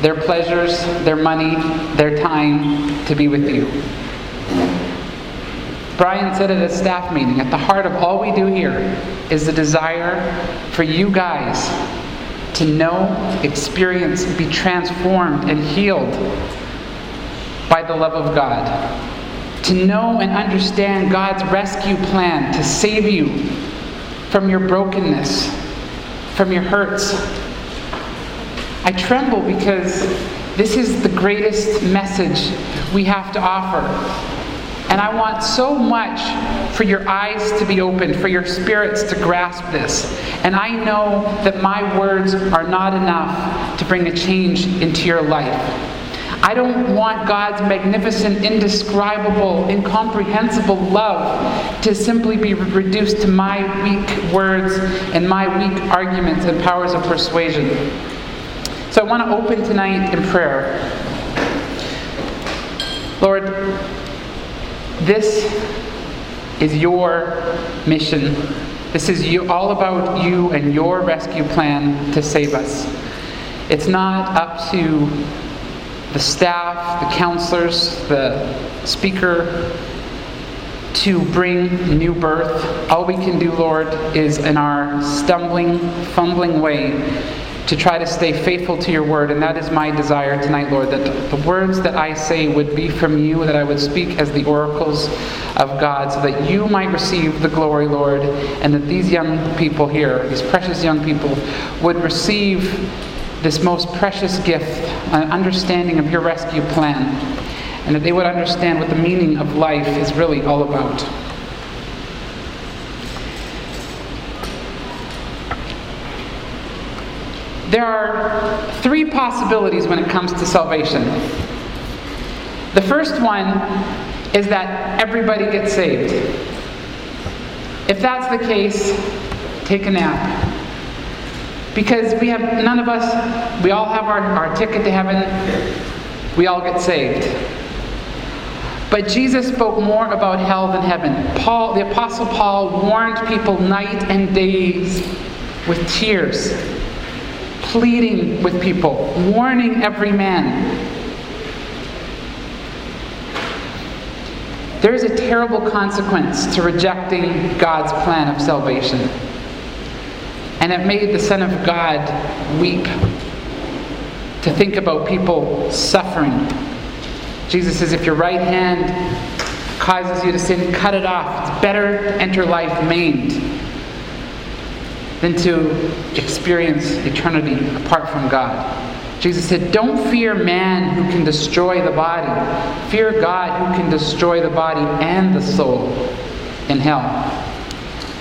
their pleasures, their money, their time to be with you. Brian said at a staff meeting at the heart of all we do here is the desire for you guys to know, experience, be transformed, and healed by the love of God. To know and understand God's rescue plan to save you from your brokenness, from your hurts. I tremble because this is the greatest message we have to offer. And I want so much for your eyes to be opened, for your spirits to grasp this. And I know that my words are not enough to bring a change into your life. I don't want God's magnificent, indescribable, incomprehensible love to simply be reduced to my weak words and my weak arguments and powers of persuasion. So I want to open tonight in prayer. Lord, this is your mission. This is you, all about you and your rescue plan to save us. It's not up to the staff, the counselors, the speaker to bring new birth. All we can do, Lord, is in our stumbling, fumbling way to try to stay faithful to your word. And that is my desire tonight, Lord, that the words that I say would be from you, that I would speak as the oracles of God, so that you might receive the glory, Lord, and that these young people here, these precious young people, would receive this most precious gift, an understanding of your rescue plan, and that they would understand what the meaning of life is really all about. There are three possibilities when it comes to salvation. The first one is that everybody gets saved. If that's the case, take a nap. Because we have, none of us, we all have our, our ticket to heaven, we all get saved. But Jesus spoke more about hell than heaven. Paul, the Apostle Paul, warned people night and days with tears pleading with people, warning every man. There is a terrible consequence to rejecting God's plan of salvation. And it made the Son of God weep to think about people suffering. Jesus says, if your right hand causes you to sin, cut it off. It's better enter life maimed than to experience eternity apart from God. Jesus said, Don't fear man who can destroy the body. Fear God who can destroy the body and the soul in hell.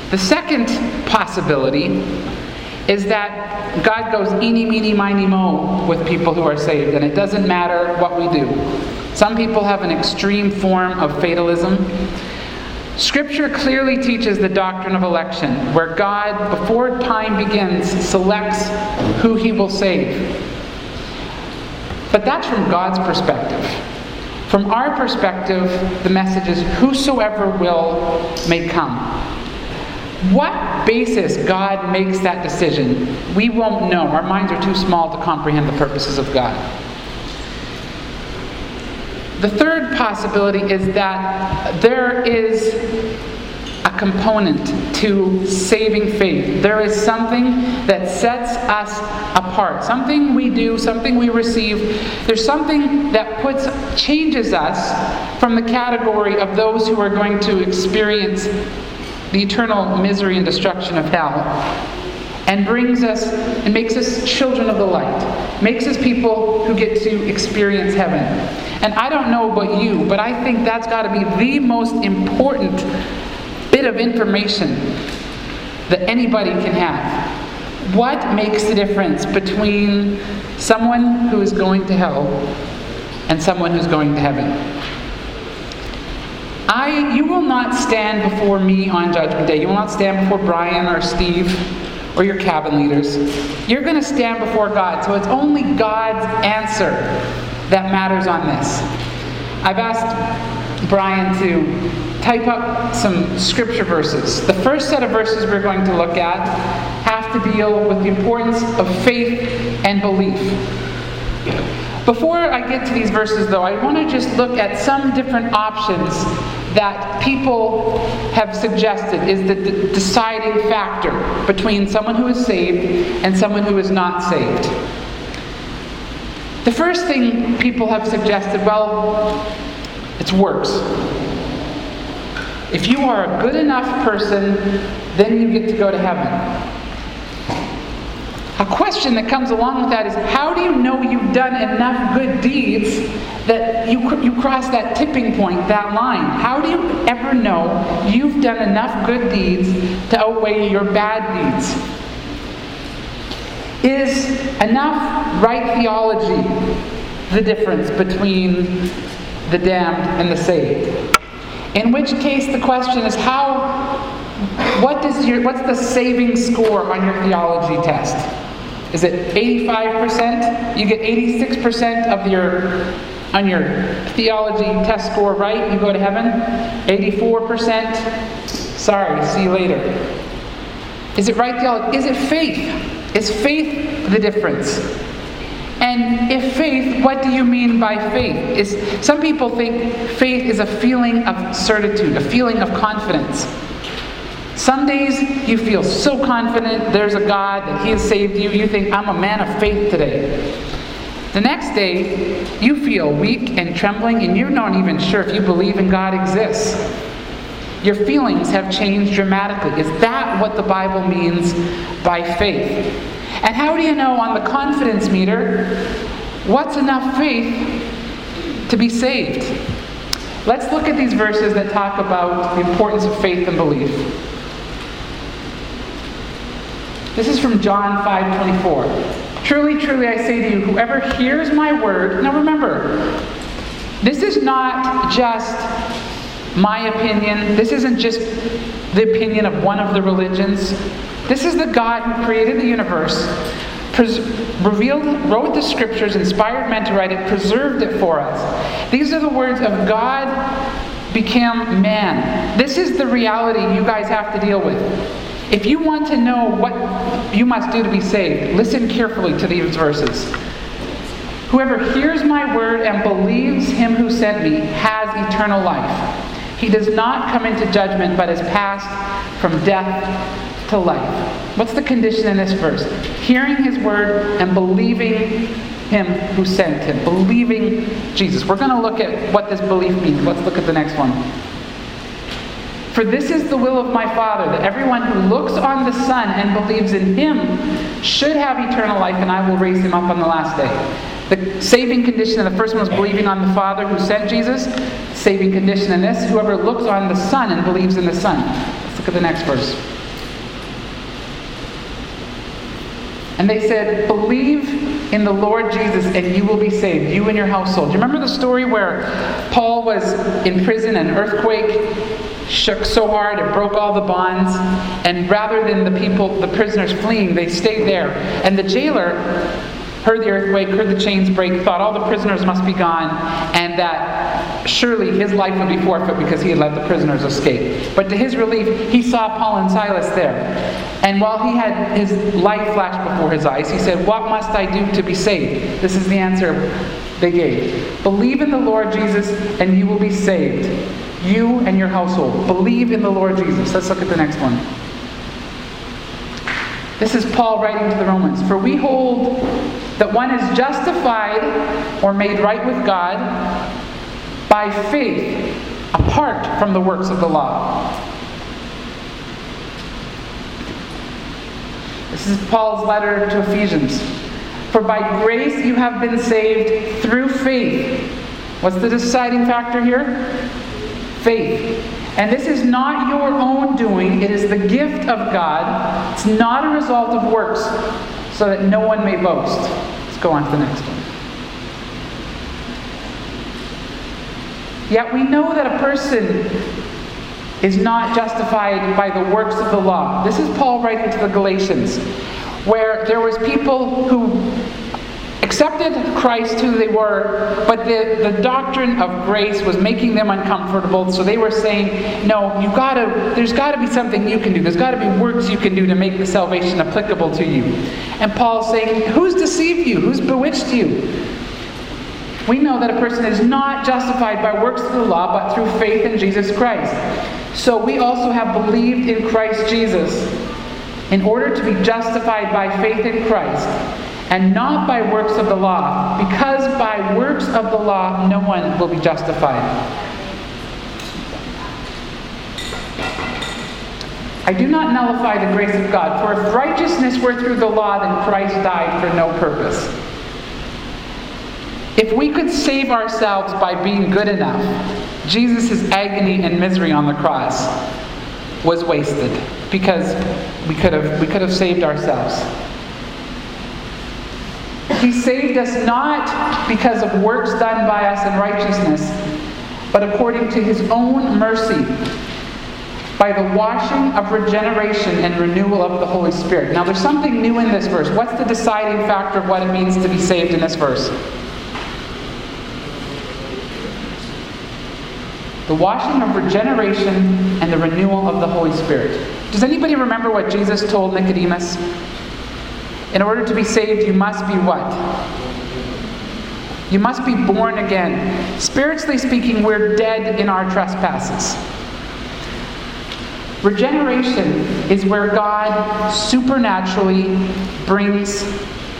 The second possibility is that God goes eeny, meeny, miny, mo with people who are saved, and it doesn't matter what we do. Some people have an extreme form of fatalism Scripture clearly teaches the doctrine of election, where God, before time begins, selects who he will save. But that's from God's perspective. From our perspective, the message is whosoever will may come. What basis God makes that decision, we won't know. Our minds are too small to comprehend the purposes of God. The third possibility is that there is a component to saving faith. There is something that sets us apart. Something we do, something we receive. There's something that puts changes us from the category of those who are going to experience the eternal misery and destruction of hell and brings us and makes us children of the light, makes us people who get to experience heaven. And I don't know about you, but I think that's got to be the most important bit of information that anybody can have. What makes the difference between someone who is going to hell and someone who's going to heaven? I, you will not stand before me on Judgment Day. You will not stand before Brian or Steve or your cabin leaders. You're going to stand before God. So it's only God's answer that matters on this. I've asked Brian to type up some scripture verses. The first set of verses we're going to look at have to deal with the importance of faith and belief. Before I get to these verses, though, I want to just look at some different options that people have suggested is the d- deciding factor between someone who is saved and someone who is not saved. The first thing people have suggested well, it's works. If you are a good enough person, then you get to go to heaven. A question that comes along with that is how do you know you've done enough good deeds that you, you cross that tipping point, that line? How do you ever know you've done enough good deeds to outweigh your bad deeds? Is enough right theology the difference between the damned and the saved? In which case, the question is how, what does your, what's the saving score on your theology test? Is it 85%? You get 86% of your on your theology test score right, you go to heaven. 84%, sorry, see you later. Is it right theology? Is it faith? Is faith the difference? And if faith, what do you mean by faith? Is some people think faith is a feeling of certitude, a feeling of confidence. Some days you feel so confident there's a God that He has saved you, you think, I'm a man of faith today. The next day, you feel weak and trembling, and you're not even sure if you believe in God exists. Your feelings have changed dramatically. Is that what the Bible means by faith? And how do you know on the confidence meter what's enough faith to be saved? Let's look at these verses that talk about the importance of faith and belief. This is from John 5:24. Truly, truly I say to you, whoever hears my word, now remember, this is not just my opinion. This isn't just the opinion of one of the religions. This is the God who created the universe, pres- revealed, wrote the scriptures, inspired men to write it, preserved it for us. These are the words of God became man. This is the reality you guys have to deal with. If you want to know what you must do to be saved, listen carefully to these verses. Whoever hears my word and believes him who sent me has eternal life. He does not come into judgment, but is passed from death to life. What's the condition in this verse? Hearing his word and believing him who sent him, believing Jesus. We're going to look at what this belief means. Let's look at the next one. For this is the will of my Father, that everyone who looks on the Son and believes in him should have eternal life, and I will raise him up on the last day. The saving condition in the first one was believing on the Father who sent Jesus. Saving condition in this, whoever looks on the Son and believes in the Son. Let's look at the next verse. And they said, Believe in the Lord Jesus and you will be saved, you and your household. Do you remember the story where Paul was in prison, an earthquake shook so hard it broke all the bonds, and rather than the people, the prisoners fleeing, they stayed there. And the jailer heard the earthquake, heard the chains break, thought all the prisoners must be gone, and that surely his life would be forfeit because he had let the prisoners escape. But to his relief, he saw Paul and Silas there. And while he had his light flash before his eyes, he said, What must I do to be saved? This is the answer they gave Believe in the Lord Jesus, and you will be saved. You and your household. Believe in the Lord Jesus. Let's look at the next one. This is Paul writing to the Romans. For we hold that one is justified or made right with God by faith apart from the works of the law. This is Paul's letter to Ephesians. For by grace you have been saved through faith. What's the deciding factor here? Faith. And this is not your own doing, it is the gift of God. It's not a result of works, so that no one may boast. Let's go on to the next one. Yet we know that a person is not justified by the works of the law. This is Paul writing to the Galatians, where there was people who accepted Christ who they were, but the, the doctrine of grace was making them uncomfortable. So they were saying, no, you gotta, there's got to be something you can do. There's got to be works you can do to make the salvation applicable to you. And Paul's saying, who's deceived you? Who's bewitched you? We know that a person is not justified by works of the law, but through faith in Jesus Christ. So we also have believed in Christ Jesus in order to be justified by faith in Christ and not by works of the law, because by works of the law no one will be justified. I do not nullify the grace of God, for if righteousness were through the law, then Christ died for no purpose. If we could save ourselves by being good enough, Jesus' agony and misery on the cross was wasted because we could have, we could have saved ourselves. He saved us not because of works done by us in righteousness, but according to his own mercy, by the washing of regeneration and renewal of the Holy Spirit. Now, there's something new in this verse. What's the deciding factor of what it means to be saved in this verse? The washing of regeneration and the renewal of the Holy Spirit. Does anybody remember what Jesus told Nicodemus? In order to be saved, you must be what? You must be born again. Spiritually speaking, we're dead in our trespasses. Regeneration is where God supernaturally brings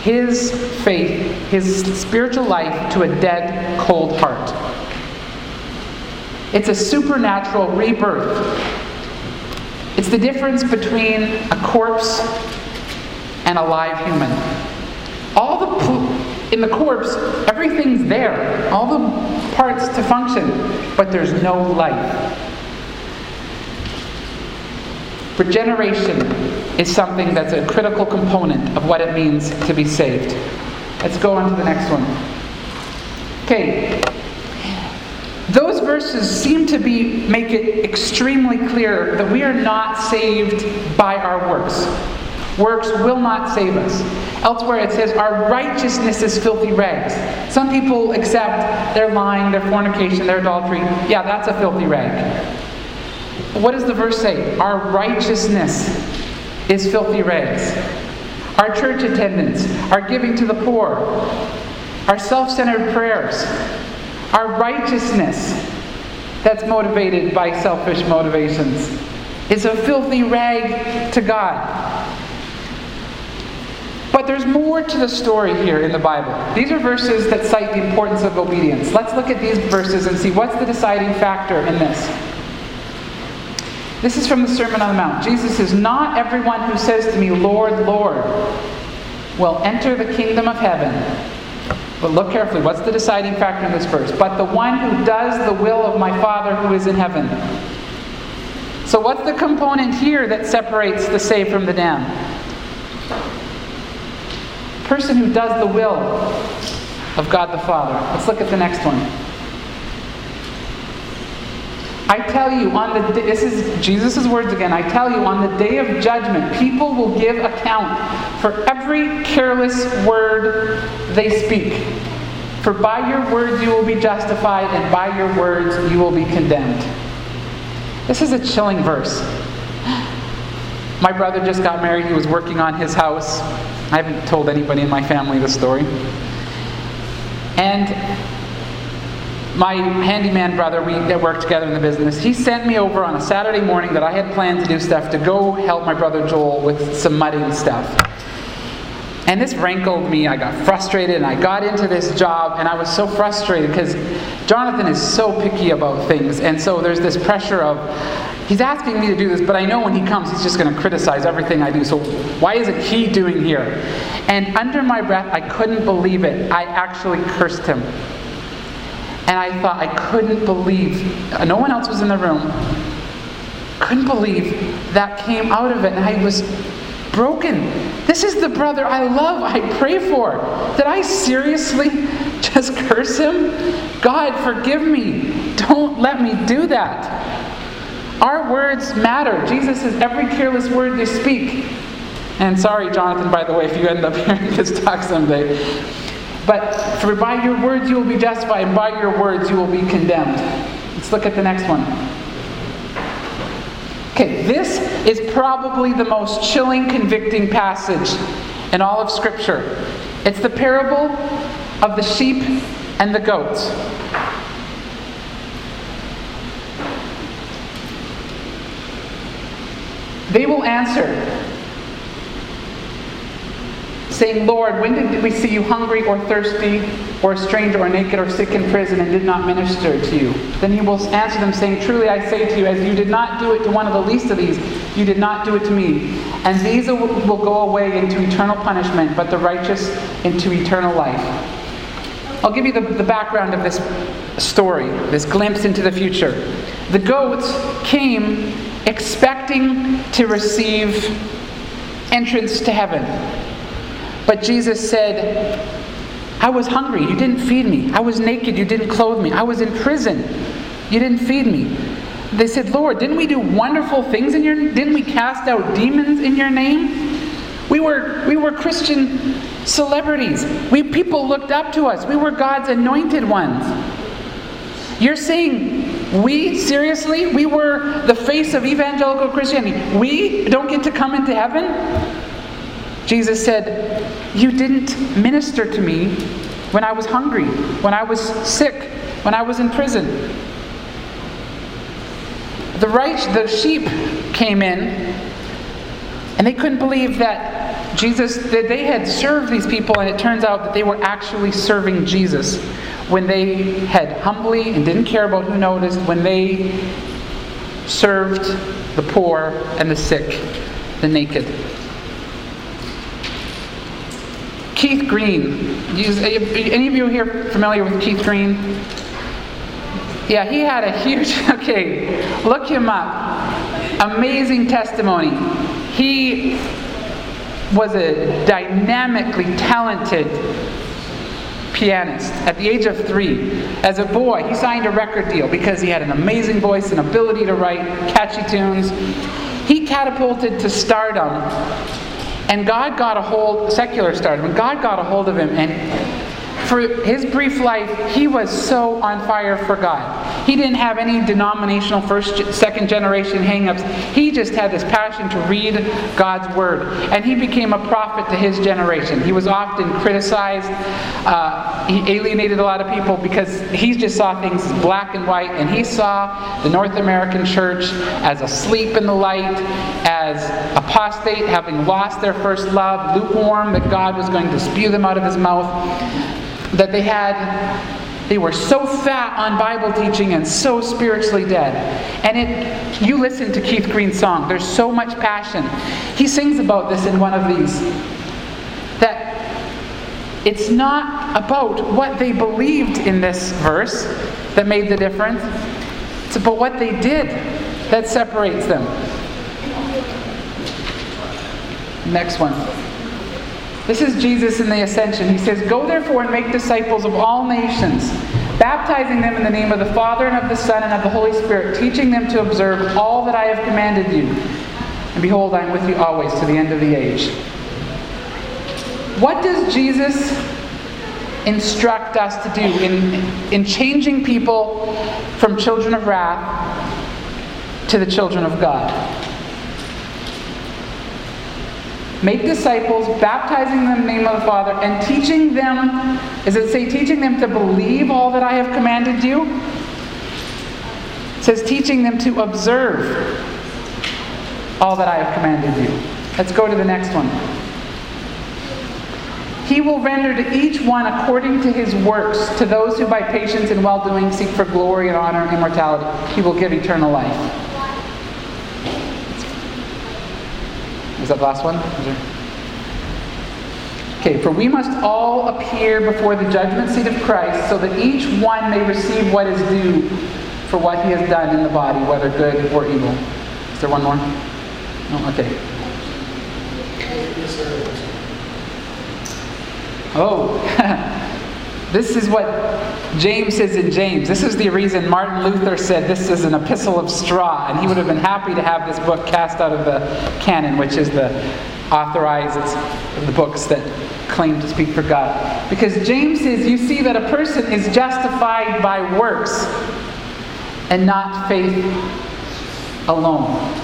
his faith, his spiritual life, to a dead, cold heart. It's a supernatural rebirth. It's the difference between a corpse and a live human. All the in the corpse, everything's there, all the parts to function, but there's no life. Regeneration is something that's a critical component of what it means to be saved. Let's go on to the next one. Okay. Those verses seem to be make it extremely clear that we are not saved by our works. Works will not save us. Elsewhere it says, Our righteousness is filthy rags. Some people accept their lying, their fornication, their adultery. Yeah, that's a filthy rag. What does the verse say? Our righteousness is filthy rags. Our church attendance, our giving to the poor, our self centered prayers, our righteousness that's motivated by selfish motivations is a filthy rag to God. But there's more to the story here in the Bible. These are verses that cite the importance of obedience. Let's look at these verses and see what's the deciding factor in this. This is from the Sermon on the Mount. Jesus says, Not everyone who says to me, Lord, Lord, will enter the kingdom of heaven. But look carefully. What's the deciding factor in this verse? But the one who does the will of my Father who is in heaven. So, what's the component here that separates the saved from the damned? Person who does the will of God the Father. Let's look at the next one. I tell you, on the day, this is Jesus' words again. I tell you, on the day of judgment, people will give account for every careless word they speak. For by your words you will be justified, and by your words you will be condemned. This is a chilling verse. My brother just got married. He was working on his house. I haven't told anybody in my family the story. And my handyman brother, we that worked together in the business, he sent me over on a Saturday morning that I had planned to do stuff to go help my brother Joel with some mudding stuff. And this rankled me. I got frustrated and I got into this job and I was so frustrated because Jonathan is so picky about things. And so there's this pressure of, he's asking me to do this, but I know when he comes, he's just going to criticize everything I do. So why isn't he doing here? And under my breath, I couldn't believe it. I actually cursed him. And I thought, I couldn't believe, no one else was in the room, couldn't believe that came out of it. And I was broken. This is the brother I love, I pray for. Did I seriously just curse him? God, forgive me. Don't let me do that. Our words matter. Jesus says every careless word they speak. And sorry, Jonathan, by the way, if you end up hearing this talk someday. But for by your words you will be justified, and by your words you will be condemned. Let's look at the next one. Okay, this is probably the most chilling, convicting passage in all of Scripture. It's the parable of the sheep and the goats. They will answer, saying, Lord, when did we see you hungry or thirsty or a stranger or naked or sick in prison and did not minister to you? Then he will answer them, saying, Truly I say to you, as you did not do it to one of the least of these, you did not do it to me. And these will go away into eternal punishment, but the righteous into eternal life. I'll give you the, the background of this story, this glimpse into the future. The goats came expecting to receive entrance to heaven. But Jesus said, I was hungry, you didn't feed me. I was naked, you didn't clothe me. I was in prison, you didn't feed me. They said, Lord, didn't we do wonderful things in your didn't we cast out demons in your name? We were, we were Christian celebrities. We, people looked up to us. We were God's anointed ones. You're saying we, seriously, we were the face of evangelical Christianity. We don't get to come into heaven? Jesus said, You didn't minister to me when I was hungry, when I was sick, when I was in prison. The right, the sheep came in, and they couldn't believe that Jesus, that they had served these people, and it turns out that they were actually serving Jesus when they had humbly and didn't care about who noticed, when they served the poor and the sick, the naked. Keith Green. Any of you here familiar with Keith Green? Yeah, he had a huge. Okay, look him up. Amazing testimony. He was a dynamically talented pianist at the age of three. As a boy, he signed a record deal because he had an amazing voice and ability to write catchy tunes. He catapulted to stardom, and God got a hold, secular stardom, and God got a hold of him and for his brief life, he was so on fire for God. He didn't have any denominational first, second generation hangups. He just had this passion to read God's word. And he became a prophet to his generation. He was often criticized. Uh, he alienated a lot of people because he just saw things black and white. And he saw the North American church as asleep in the light, as apostate, having lost their first love, lukewarm, that God was going to spew them out of his mouth that they had they were so fat on Bible teaching and so spiritually dead. And it you listen to Keith Green's song, there's so much passion. He sings about this in one of these. That it's not about what they believed in this verse that made the difference. It's about what they did that separates them. Next one. This is Jesus in the ascension. He says, Go therefore and make disciples of all nations, baptizing them in the name of the Father and of the Son and of the Holy Spirit, teaching them to observe all that I have commanded you. And behold, I am with you always to the end of the age. What does Jesus instruct us to do in, in changing people from children of wrath to the children of God? Make disciples, baptizing them in the name of the Father, and teaching them, is it say teaching them to believe all that I have commanded you? It says teaching them to observe all that I have commanded you. Let's go to the next one. He will render to each one according to his works, to those who by patience and well doing seek for glory and honor and immortality. He will give eternal life. Is that the last one? Okay, for we must all appear before the judgment seat of Christ so that each one may receive what is due for what he has done in the body, whether good or evil. Is there one more? No? Okay. Oh, This is what James says in James. This is the reason Martin Luther said this is an epistle of straw, and he would have been happy to have this book cast out of the canon, which is the authorized the books that claim to speak for God. Because James says, you see that a person is justified by works and not faith alone.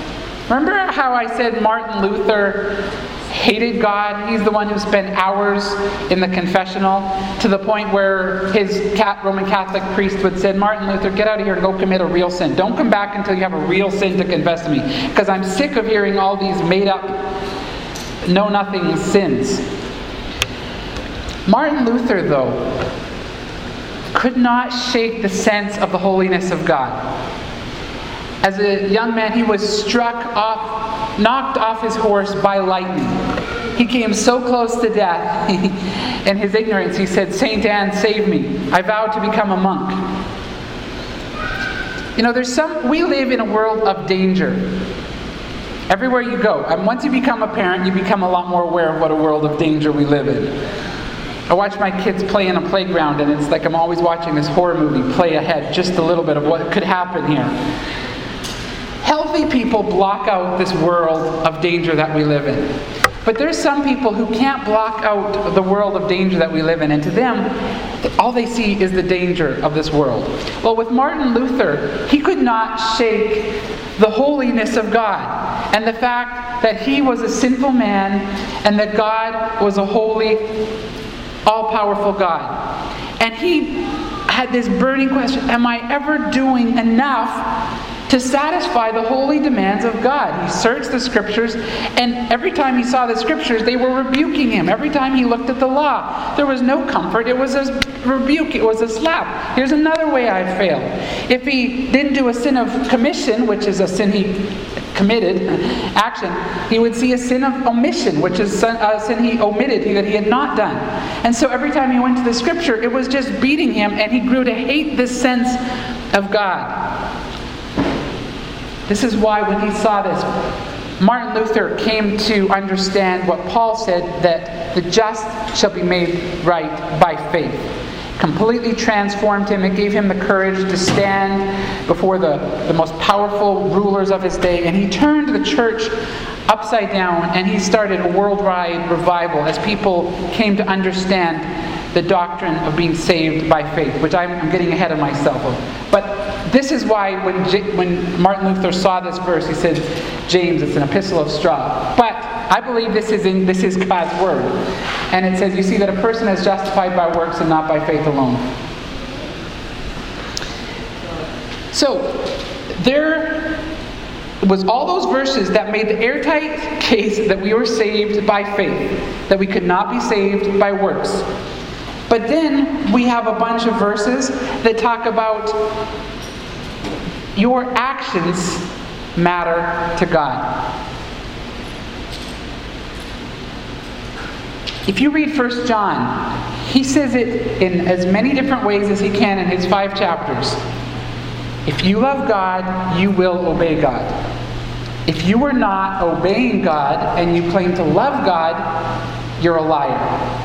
Remember how I said Martin Luther hated God? He's the one who spent hours in the confessional to the point where his Roman Catholic priest would say, Martin Luther, get out of here and go commit a real sin. Don't come back until you have a real sin to confess to me. Because I'm sick of hearing all these made up, know nothing sins. Martin Luther, though, could not shake the sense of the holiness of God. As a young man, he was struck off, knocked off his horse by lightning. He came so close to death. In his ignorance, he said, Saint Anne, save me. I vow to become a monk. You know, there's some, we live in a world of danger. Everywhere you go. And once you become a parent, you become a lot more aware of what a world of danger we live in. I watch my kids play in a playground, and it's like I'm always watching this horror movie play ahead just a little bit of what could happen here. Healthy people block out this world of danger that we live in. But there's some people who can't block out the world of danger that we live in, and to them, all they see is the danger of this world. Well, with Martin Luther, he could not shake the holiness of God and the fact that he was a sinful man and that God was a holy, all powerful God. And he had this burning question Am I ever doing enough to satisfy the holy demands of God. He searched the scriptures, and every time he saw the scriptures, they were rebuking him. Every time he looked at the law, there was no comfort. It was a rebuke, it was a slap. Here's another way I failed. If he didn't do a sin of commission, which is a sin he committed, action, he would see a sin of omission, which is a sin he omitted, that he had not done. And so every time he went to the scripture, it was just beating him, and he grew to hate this sense of God. This is why when he saw this, Martin Luther came to understand what Paul said that the just shall be made right by faith. Completely transformed him. It gave him the courage to stand before the, the most powerful rulers of his day. And he turned the church upside down and he started a worldwide revival as people came to understand the doctrine of being saved by faith, which I'm, I'm getting ahead of myself. But this is why when, J- when Martin Luther saw this verse, he said, James, it's an epistle of straw. But I believe this is, in, this is God's word. And it says, You see that a person is justified by works and not by faith alone. So, there was all those verses that made the airtight case that we were saved by faith, that we could not be saved by works. But then we have a bunch of verses that talk about your actions matter to God. If you read 1 John, he says it in as many different ways as he can in his five chapters. If you love God, you will obey God. If you are not obeying God and you claim to love God, you're a liar.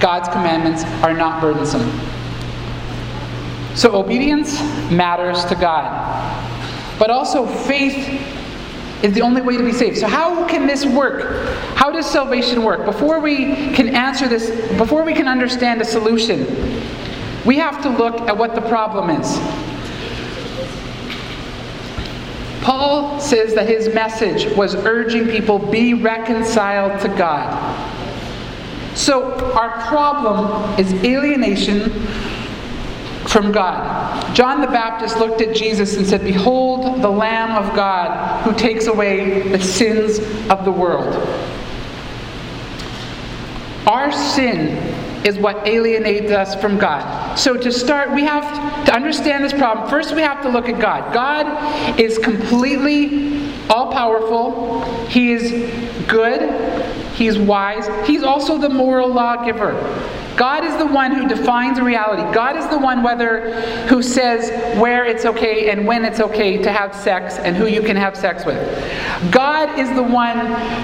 God's commandments are not burdensome. So obedience matters to God. But also faith is the only way to be saved. So how can this work? How does salvation work? Before we can answer this, before we can understand a solution, we have to look at what the problem is. Paul says that his message was urging people be reconciled to God. So, our problem is alienation from God. John the Baptist looked at Jesus and said, Behold the Lamb of God who takes away the sins of the world. Our sin is what alienates us from God. So, to start, we have to understand this problem. First, we have to look at God. God is completely all powerful, He is good, He's wise. He's also the moral lawgiver. God is the one who defines reality. God is the one whether who says where it's okay and when it's okay to have sex and who you can have sex with. God is the one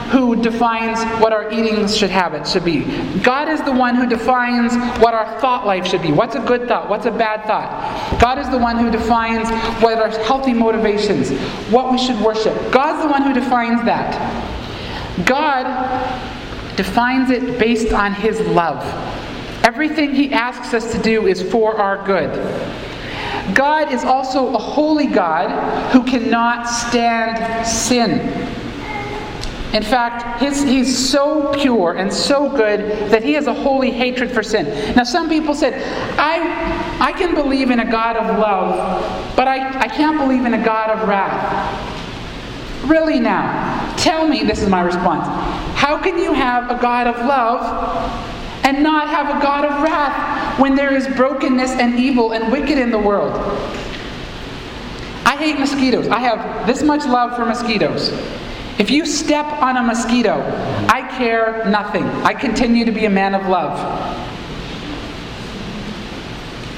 who defines what our eating should have it should be. God is the one who defines what our thought life should be. What's a good thought? What's a bad thought? God is the one who defines what are healthy motivations, what we should worship. God's the one who defines that. God defines it based on His love. Everything He asks us to do is for our good. God is also a holy God who cannot stand sin. In fact, his, he's so pure and so good that he has a holy hatred for sin. Now, some people said, I, I can believe in a God of love, but I, I can't believe in a God of wrath. Really, now, tell me, this is my response. How can you have a God of love and not have a God of wrath when there is brokenness and evil and wicked in the world? I hate mosquitoes. I have this much love for mosquitoes. If you step on a mosquito, I care nothing. I continue to be a man of love.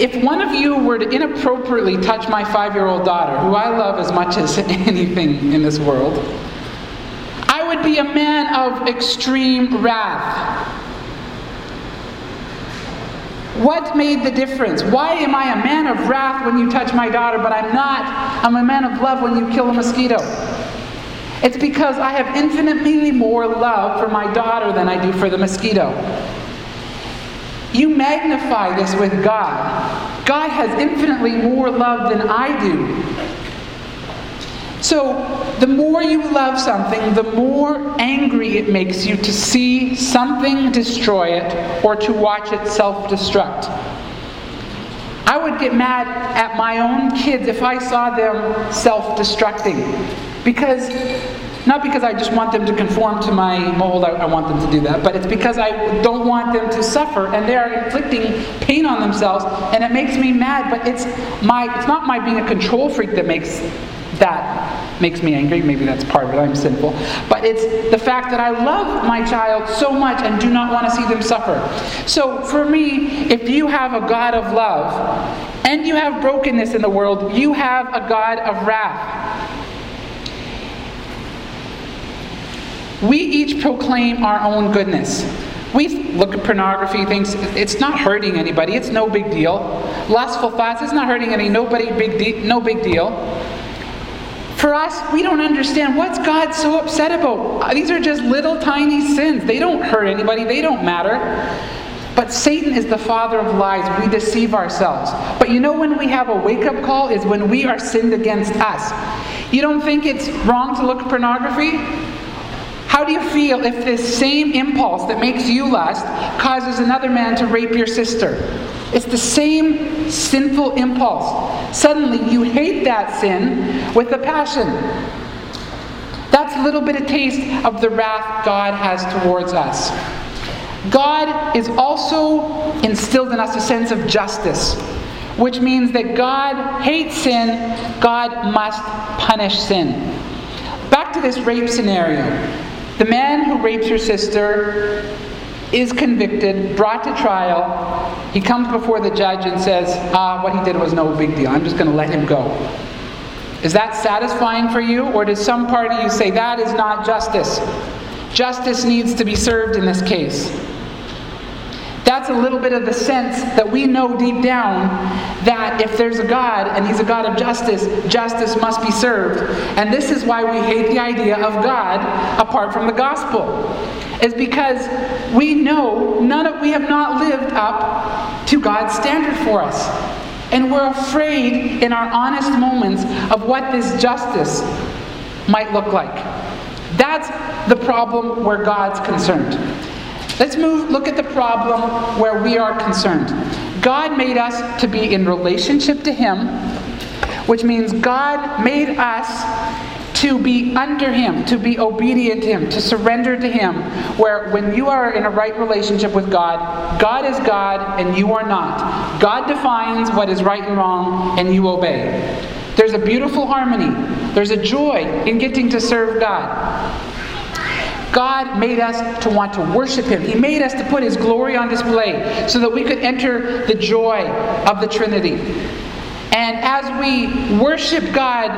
If one of you were to inappropriately touch my five year old daughter, who I love as much as anything in this world, I would be a man of extreme wrath. What made the difference? Why am I a man of wrath when you touch my daughter, but I'm not? I'm a man of love when you kill a mosquito. It's because I have infinitely more love for my daughter than I do for the mosquito. You magnify this with God. God has infinitely more love than I do. So, the more you love something, the more angry it makes you to see something destroy it or to watch it self destruct. I would get mad at my own kids if I saw them self destructing. Because, not because I just want them to conform to my mold, I, I, want them to do that, but it's because I don't want them to suffer and they are inflicting pain on themselves and it makes me mad, but it's my it's not my being a control freak that makes that makes me angry. Maybe that's part of it. I'm sinful. But it's the fact that I love my child so much and do not want to see them suffer. So for me, if you have a God of love and you have brokenness in the world, you have a God of wrath. We each proclaim our own goodness. We look at pornography, things, it's not hurting anybody, it's no big deal. Lustful thoughts, it's not hurting any, nobody, big de- no big deal. For us, we don't understand what's God so upset about. These are just little tiny sins. They don't hurt anybody, they don't matter. But Satan is the father of lies. We deceive ourselves. But you know when we have a wake up call is when we are sinned against us. You don't think it's wrong to look at pornography? How do you feel if this same impulse that makes you lust causes another man to rape your sister? It's the same sinful impulse. Suddenly you hate that sin with a passion. That's a little bit of taste of the wrath God has towards us. God is also instilled in us a sense of justice, which means that God hates sin, God must punish sin. Back to this rape scenario. The man who rapes your sister is convicted, brought to trial. He comes before the judge and says, Ah, what he did was no big deal. I'm just going to let him go. Is that satisfying for you? Or does some part of you say, That is not justice? Justice needs to be served in this case. That's a little bit of the sense that we know deep down that if there's a God and He's a God of justice, justice must be served. And this is why we hate the idea of God apart from the gospel. Is because we know none of we have not lived up to God's standard for us. And we're afraid in our honest moments of what this justice might look like. That's the problem where God's concerned. Let's move look at the problem where we are concerned. God made us to be in relationship to him, which means God made us to be under him, to be obedient to him, to surrender to him. Where when you are in a right relationship with God, God is God and you are not. God defines what is right and wrong and you obey. There's a beautiful harmony. There's a joy in getting to serve God. God made us to want to worship Him. He made us to put His glory on display so that we could enter the joy of the Trinity. And as we worship God,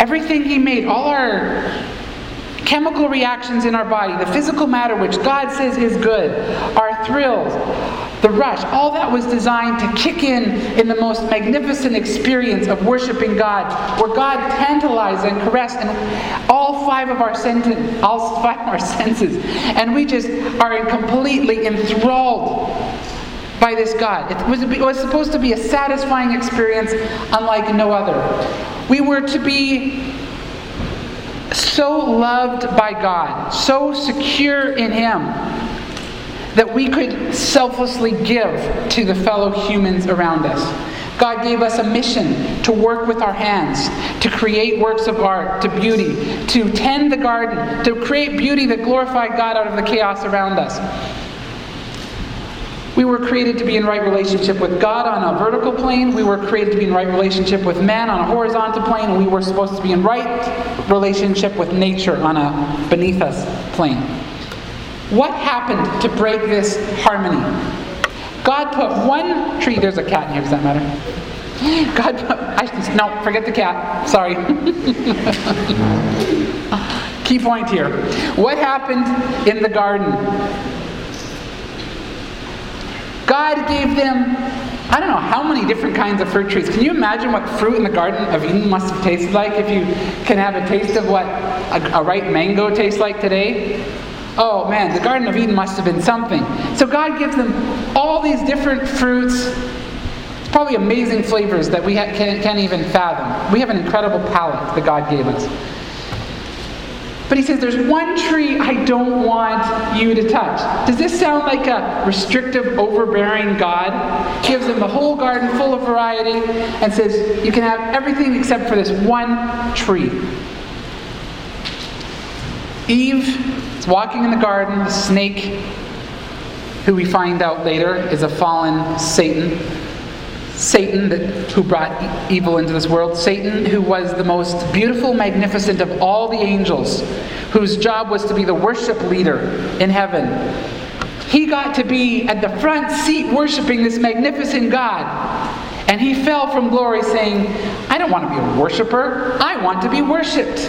everything He made, all our chemical reactions in our body, the physical matter which God says is good, our thrills, the rush, all that was designed to kick in in the most magnificent experience of worshiping God, where God tantalized and caressed and all five of our senses, all five of our senses, and we just are completely enthralled by this God. It was, it was supposed to be a satisfying experience unlike no other. We were to be so loved by God, so secure in Him, that we could selflessly give to the fellow humans around us. God gave us a mission to work with our hands, to create works of art, to beauty, to tend the garden, to create beauty that glorified God out of the chaos around us. We were created to be in right relationship with God on a vertical plane. We were created to be in right relationship with man on a horizontal plane. And we were supposed to be in right relationship with nature on a beneath us plane. What happened to break this harmony? God put one tree. There's a cat in here. Does that matter? God put. I, no, forget the cat. Sorry. Key point here. What happened in the garden? God gave them, I don't know how many different kinds of fruit trees. Can you imagine what fruit in the Garden of Eden must have tasted like if you can have a taste of what a, a ripe mango tastes like today? Oh man, the Garden of Eden must have been something. So God gives them all these different fruits. Probably amazing flavors that we ha- can't, can't even fathom. We have an incredible palate that God gave us. But he says, There's one tree I don't want you to touch. Does this sound like a restrictive, overbearing God? Gives them the whole garden full of variety and says, You can have everything except for this one tree. Eve is walking in the garden, the snake, who we find out later is a fallen Satan Satan, that, who brought evil into this world, Satan, who was the most beautiful, magnificent of all the angels, whose job was to be the worship leader in heaven. He got to be at the front seat worshiping this magnificent God. And he fell from glory saying, I don't want to be a worshiper, I want to be worshiped.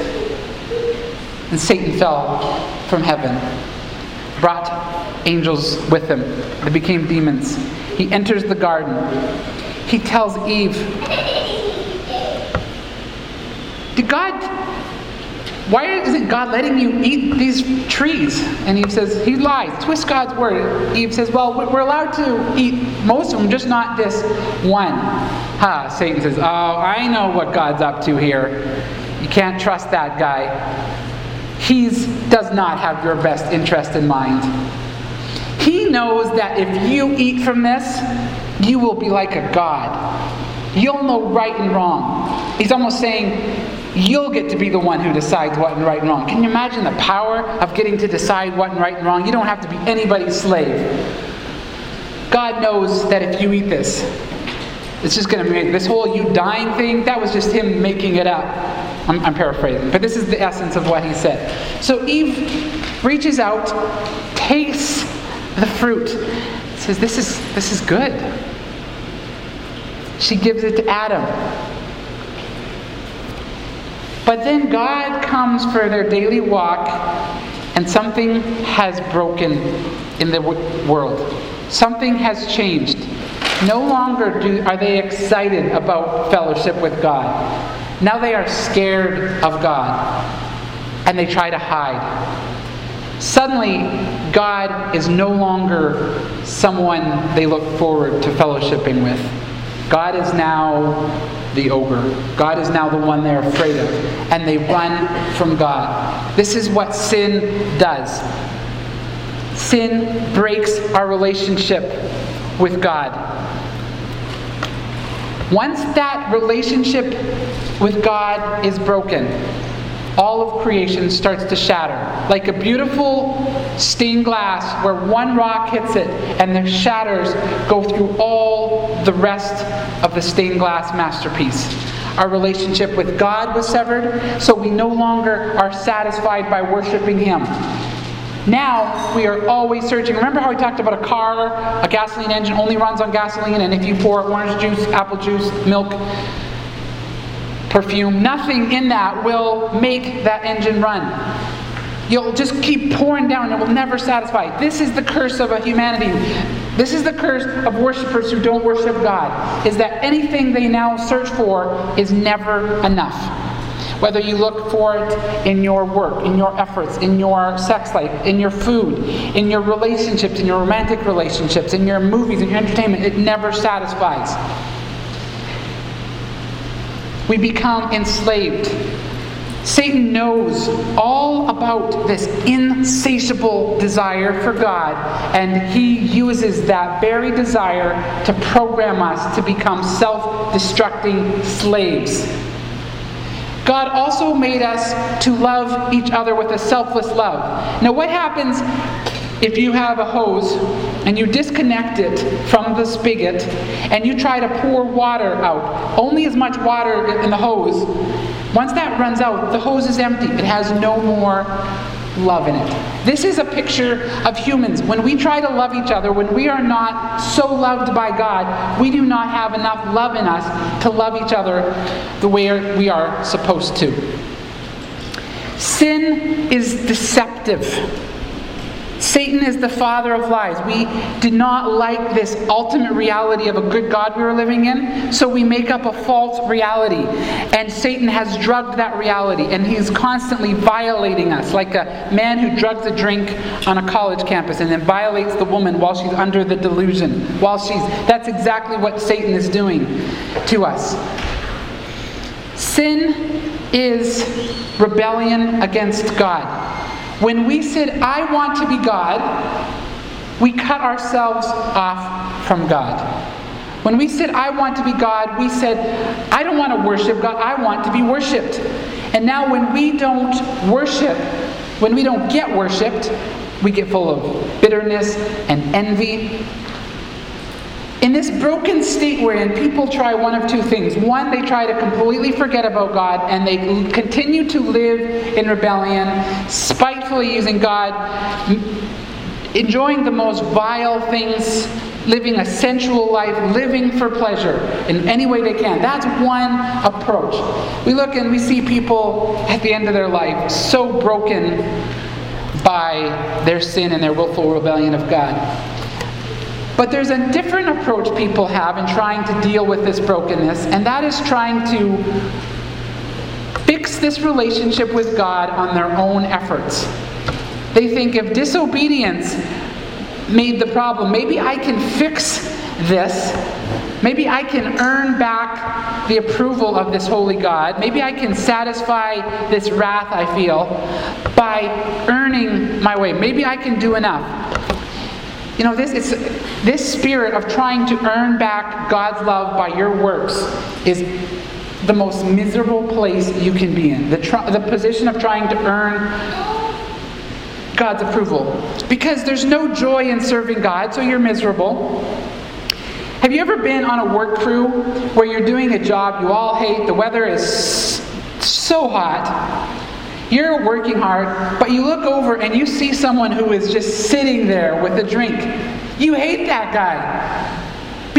And Satan fell from heaven, brought angels with him. They became demons. He enters the garden he tells Eve, Did God, why isn't God letting you eat these trees? And Eve says, He lies. Twist God's word. Eve says, Well, we're allowed to eat most of them, just not this one. Ha, huh, Satan says, Oh, I know what God's up to here. You can't trust that guy. He does not have your best interest in mind. He knows that if you eat from this, you will be like a God. You'll know right and wrong. He's almost saying, You'll get to be the one who decides what and right and wrong. Can you imagine the power of getting to decide what and right and wrong? You don't have to be anybody's slave. God knows that if you eat this, it's just going to make this whole you dying thing, that was just him making it up. I'm, I'm, paraphrasing, but this is the essence of what he said. So Eve reaches out, tastes the fruit, says, This is, this is good. She gives it to Adam. But then God comes for their daily walk, and something has broken in the world. Something has changed. No longer do, are they excited about fellowship with God. Now they are scared of God, and they try to hide. Suddenly, God is no longer someone they look forward to fellowshipping with. God is now the ogre. God is now the one they're afraid of. And they run from God. This is what sin does. Sin breaks our relationship with God. Once that relationship with God is broken, all of creation starts to shatter. Like a beautiful stained glass where one rock hits it and the shatters go through all the rest of the stained glass masterpiece. Our relationship with God was severed, so we no longer are satisfied by worshiping Him. Now we are always searching. Remember how we talked about a car, a gasoline engine only runs on gasoline, and if you pour orange juice, apple juice, milk, perfume, nothing in that will make that engine run. You'll just keep pouring down and it will never satisfy. This is the curse of a humanity. This is the curse of worshipers who don't worship God, is that anything they now search for is never enough. Whether you look for it in your work, in your efforts, in your sex life, in your food, in your relationships, in your romantic relationships, in your movies, in your entertainment, it never satisfies. We become enslaved Satan knows all about this insatiable desire for God, and he uses that very desire to program us to become self destructing slaves. God also made us to love each other with a selfless love. Now, what happens if you have a hose and you disconnect it from the spigot and you try to pour water out, only as much water in the hose once that runs out, the hose is empty. It has no more love in it. This is a picture of humans. When we try to love each other, when we are not so loved by God, we do not have enough love in us to love each other the way we are supposed to. Sin is deceptive. Satan is the father of lies. We did not like this ultimate reality of a good God we were living in, so we make up a false reality. And Satan has drugged that reality, and he's constantly violating us, like a man who drugs a drink on a college campus and then violates the woman while she's under the delusion. While she's that's exactly what Satan is doing to us. Sin is rebellion against God. When we said, I want to be God, we cut ourselves off from God. When we said, I want to be God, we said, I don't want to worship God, I want to be worshiped. And now, when we don't worship, when we don't get worshiped, we get full of bitterness and envy in this broken state we're in, people try one of two things. One, they try to completely forget about God and they continue to live in rebellion, spitefully using God, enjoying the most vile things, living a sensual life, living for pleasure in any way they can. That's one approach. We look and we see people at the end of their life so broken by their sin and their willful rebellion of God. But there's a different approach people have in trying to deal with this brokenness, and that is trying to fix this relationship with God on their own efforts. They think if disobedience made the problem, maybe I can fix this. Maybe I can earn back the approval of this holy God. Maybe I can satisfy this wrath I feel by earning my way. Maybe I can do enough. You know, this, is, this spirit of trying to earn back God's love by your works is the most miserable place you can be in. The, tr- the position of trying to earn God's approval. Because there's no joy in serving God, so you're miserable. Have you ever been on a work crew where you're doing a job you all hate, the weather is so hot, you're working hard, but you look over and you see someone who is just sitting there with a drink. You hate that guy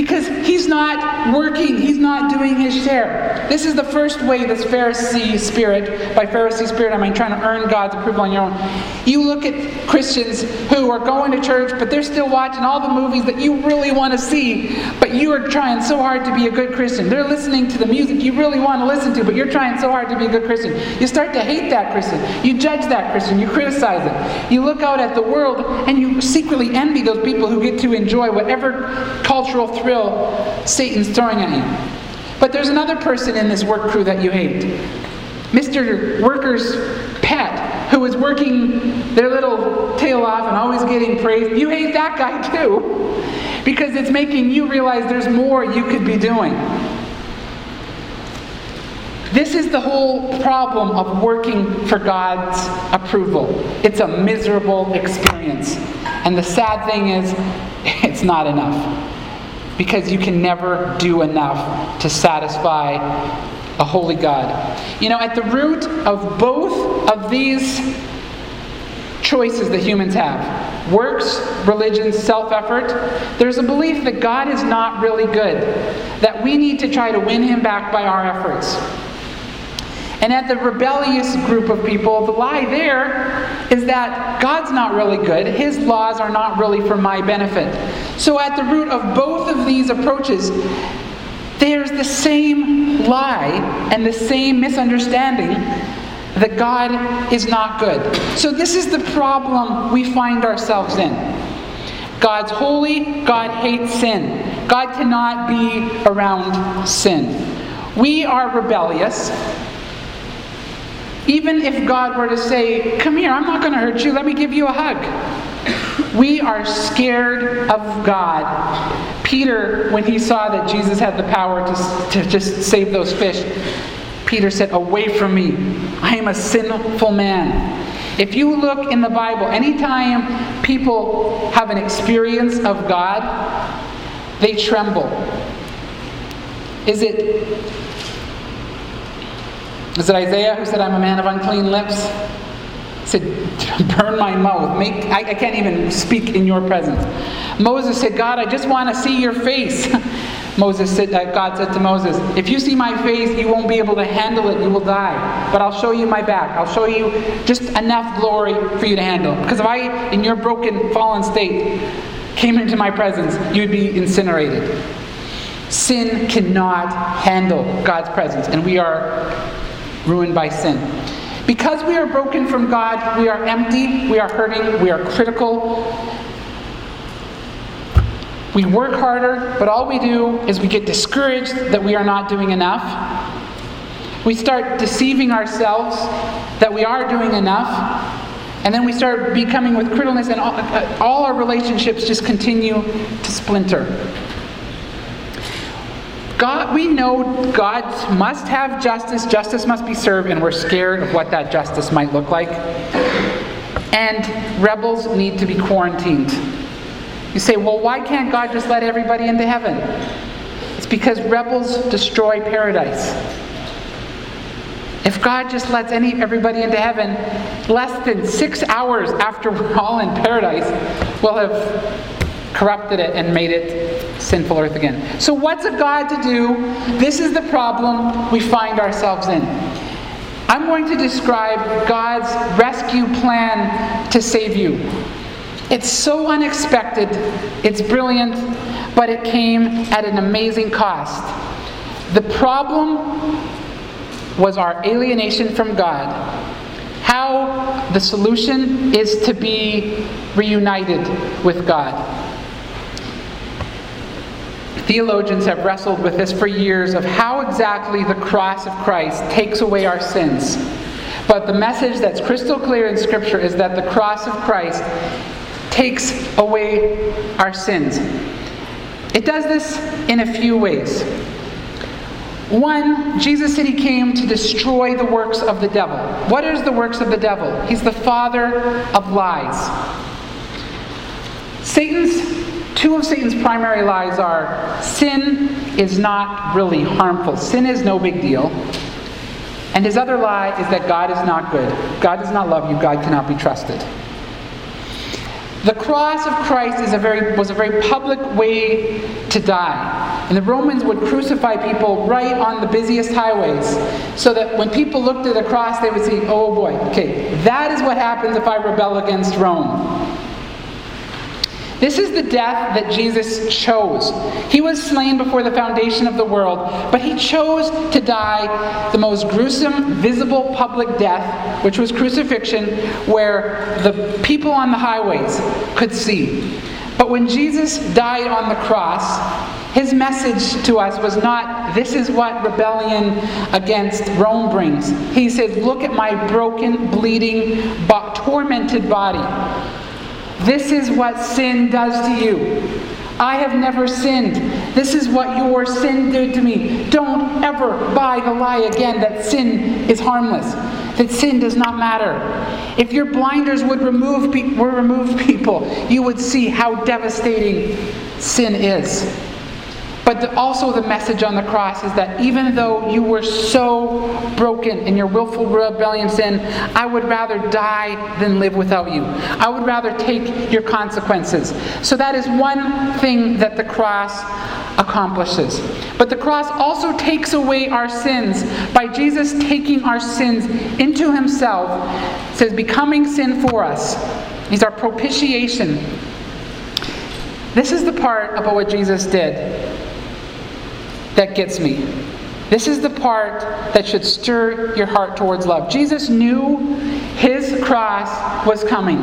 because he's not working, he's not doing his share. This is the first way this Pharisee spirit, by Pharisee spirit, I mean trying to earn God's approval on your own. You look at Christians who are going to church, but they're still watching all the movies that you really want to see, but you are trying so hard to be a good Christian. They're listening to the music you really want to listen to, but you're trying so hard to be a good Christian. You start to hate that Christian. You judge that Christian. You criticize it. You look out at the world and you secretly envy those people who get to enjoy whatever cultural thrill Satan's throwing at you. But there's another person in this work crew that you hate. Mr. Worker's pet, who is working their little tail off and always getting praised. You hate that guy too, because it's making you realize there's more you could be doing. This is the whole problem of working for God's approval. It's a miserable experience. And the sad thing is, it's not enough because you can never do enough to satisfy a holy God. You know, at the root of both of these choices that humans have works, religion, self effort there's a belief that God is not really good, that we need to try to win him back by our efforts. And at the rebellious group of people, the lie there is that God's not really good. His laws are not really for my benefit. So, at the root of both of these approaches, there's the same lie and the same misunderstanding that God is not good. So, this is the problem we find ourselves in. God's holy, God hates sin. God cannot be around sin. We are rebellious. Even if God were to say, Come here, I'm not going to hurt you, let me give you a hug. We are scared of God. Peter, when he saw that Jesus had the power to, to just save those fish, Peter said, Away from me. I am a sinful man. If you look in the Bible, anytime people have an experience of God, they tremble. Is it is it Isaiah who said, I'm a man of unclean lips? He said, Burn my mouth. Make, I, I can't even speak in your presence. Moses said, God, I just want to see your face. Moses said, uh, God said to Moses, If you see my face, you won't be able to handle it. You will die. But I'll show you my back. I'll show you just enough glory for you to handle. Because if I, in your broken, fallen state, came into my presence, you'd be incinerated. Sin cannot handle God's presence, and we are ruined by sin. Because we are broken from God, we are empty, we are hurting, we are critical. We work harder, but all we do is we get discouraged that we are not doing enough. We start deceiving ourselves that we are doing enough. And then we start becoming with criticalness, and all, uh, all our relationships just continue to splinter. God, we know God must have justice, justice must be served, and we're scared of what that justice might look like. And rebels need to be quarantined. You say, well, why can't God just let everybody into heaven? It's because rebels destroy paradise. If God just lets any everybody into heaven, less than six hours after we're all in paradise, we'll have corrupted it and made it sinful earth again. So, what's a God to do? This is the problem we find ourselves in. I'm going to describe God's rescue plan to save you. It's so unexpected, it's brilliant, but it came at an amazing cost. The problem was our alienation from God. How the solution is to be reunited with God. Theologians have wrestled with this for years of how exactly the cross of Christ takes away our sins. But the message that's crystal clear in Scripture is that the cross of Christ takes away our sins. It does this in a few ways. One, Jesus said he came to destroy the works of the devil. What is the works of the devil? He's the father of lies. Satan's Two of Satan's primary lies are sin is not really harmful, sin is no big deal. And his other lie is that God is not good. God does not love you, God cannot be trusted. The cross of Christ is a very, was a very public way to die. And the Romans would crucify people right on the busiest highways so that when people looked at the cross, they would say, oh boy, okay, that is what happens if I rebel against Rome. This is the death that Jesus chose. He was slain before the foundation of the world, but he chose to die the most gruesome, visible public death, which was crucifixion, where the people on the highways could see. But when Jesus died on the cross, his message to us was not, this is what rebellion against Rome brings. He said, look at my broken, bleeding, tormented body. This is what sin does to you. I have never sinned. This is what your sin did to me. Don't ever buy the lie again that sin is harmless, that sin does not matter. If your blinders would remove pe- were remove people, you would see how devastating sin is. But the, also, the message on the cross is that even though you were so broken in your willful rebellion sin, I would rather die than live without you. I would rather take your consequences. So, that is one thing that the cross accomplishes. But the cross also takes away our sins by Jesus taking our sins into himself, it says, becoming sin for us. He's our propitiation. This is the part about what Jesus did that gets me. This is the part that should stir your heart towards love. Jesus knew his cross was coming.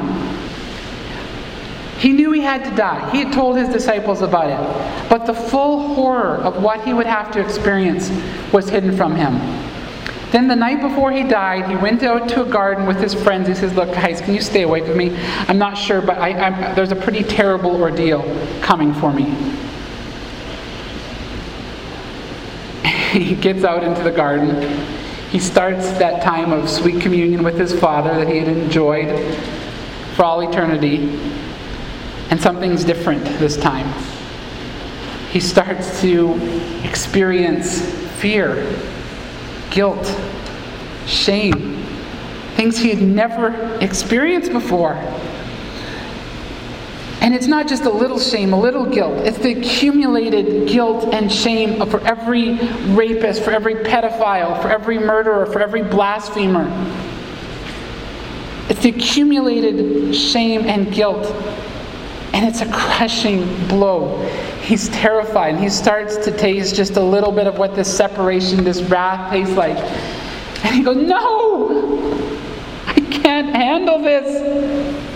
He knew he had to die. He had told his disciples about it. But the full horror of what he would have to experience was hidden from him. Then the night before he died, he went out to a garden with his friends. He says, Look, guys, can you stay awake with me? I'm not sure, but I, there's a pretty terrible ordeal coming for me. He gets out into the garden. He starts that time of sweet communion with his father that he had enjoyed for all eternity. And something's different this time. He starts to experience fear, guilt, shame, things he had never experienced before. And it's not just a little shame, a little guilt. It's the accumulated guilt and shame for every rapist, for every pedophile, for every murderer, for every blasphemer. It's the accumulated shame and guilt. And it's a crushing blow. He's terrified. And he starts to taste just a little bit of what this separation, this wrath tastes like. And he goes, No! I can't handle this.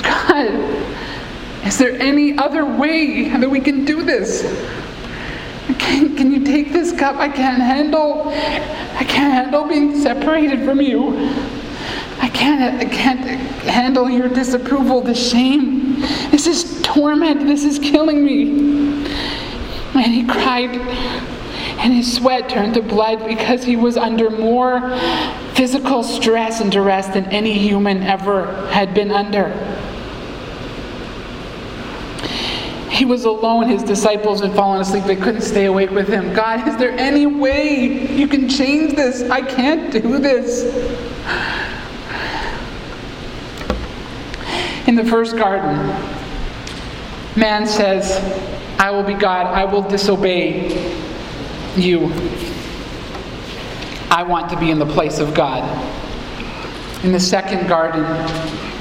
God, is there any other way that we can do this? Can, can you take this cup? I can't handle. I can't handle being separated from you. I can't. I can't handle your disapproval, the shame. This is torment. This is killing me. And he cried, and his sweat turned to blood because he was under more physical stress and duress than any human ever had been under. He was alone. His disciples had fallen asleep. They couldn't stay awake with him. God, is there any way you can change this? I can't do this. In the first garden, man says, I will be God. I will disobey you. I want to be in the place of God. In the second garden,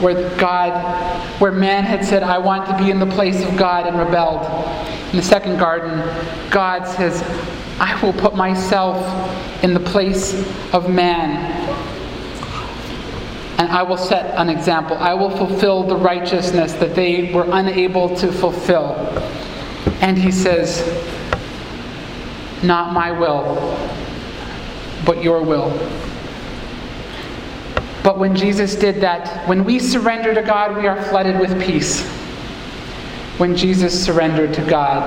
where God, where man had said, I want to be in the place of God and rebelled. In the second garden, God says, I will put myself in the place of man. And I will set an example. I will fulfill the righteousness that they were unable to fulfill. And he says, Not my will, but your will. But when Jesus did that, when we surrender to God, we are flooded with peace. When Jesus surrendered to God,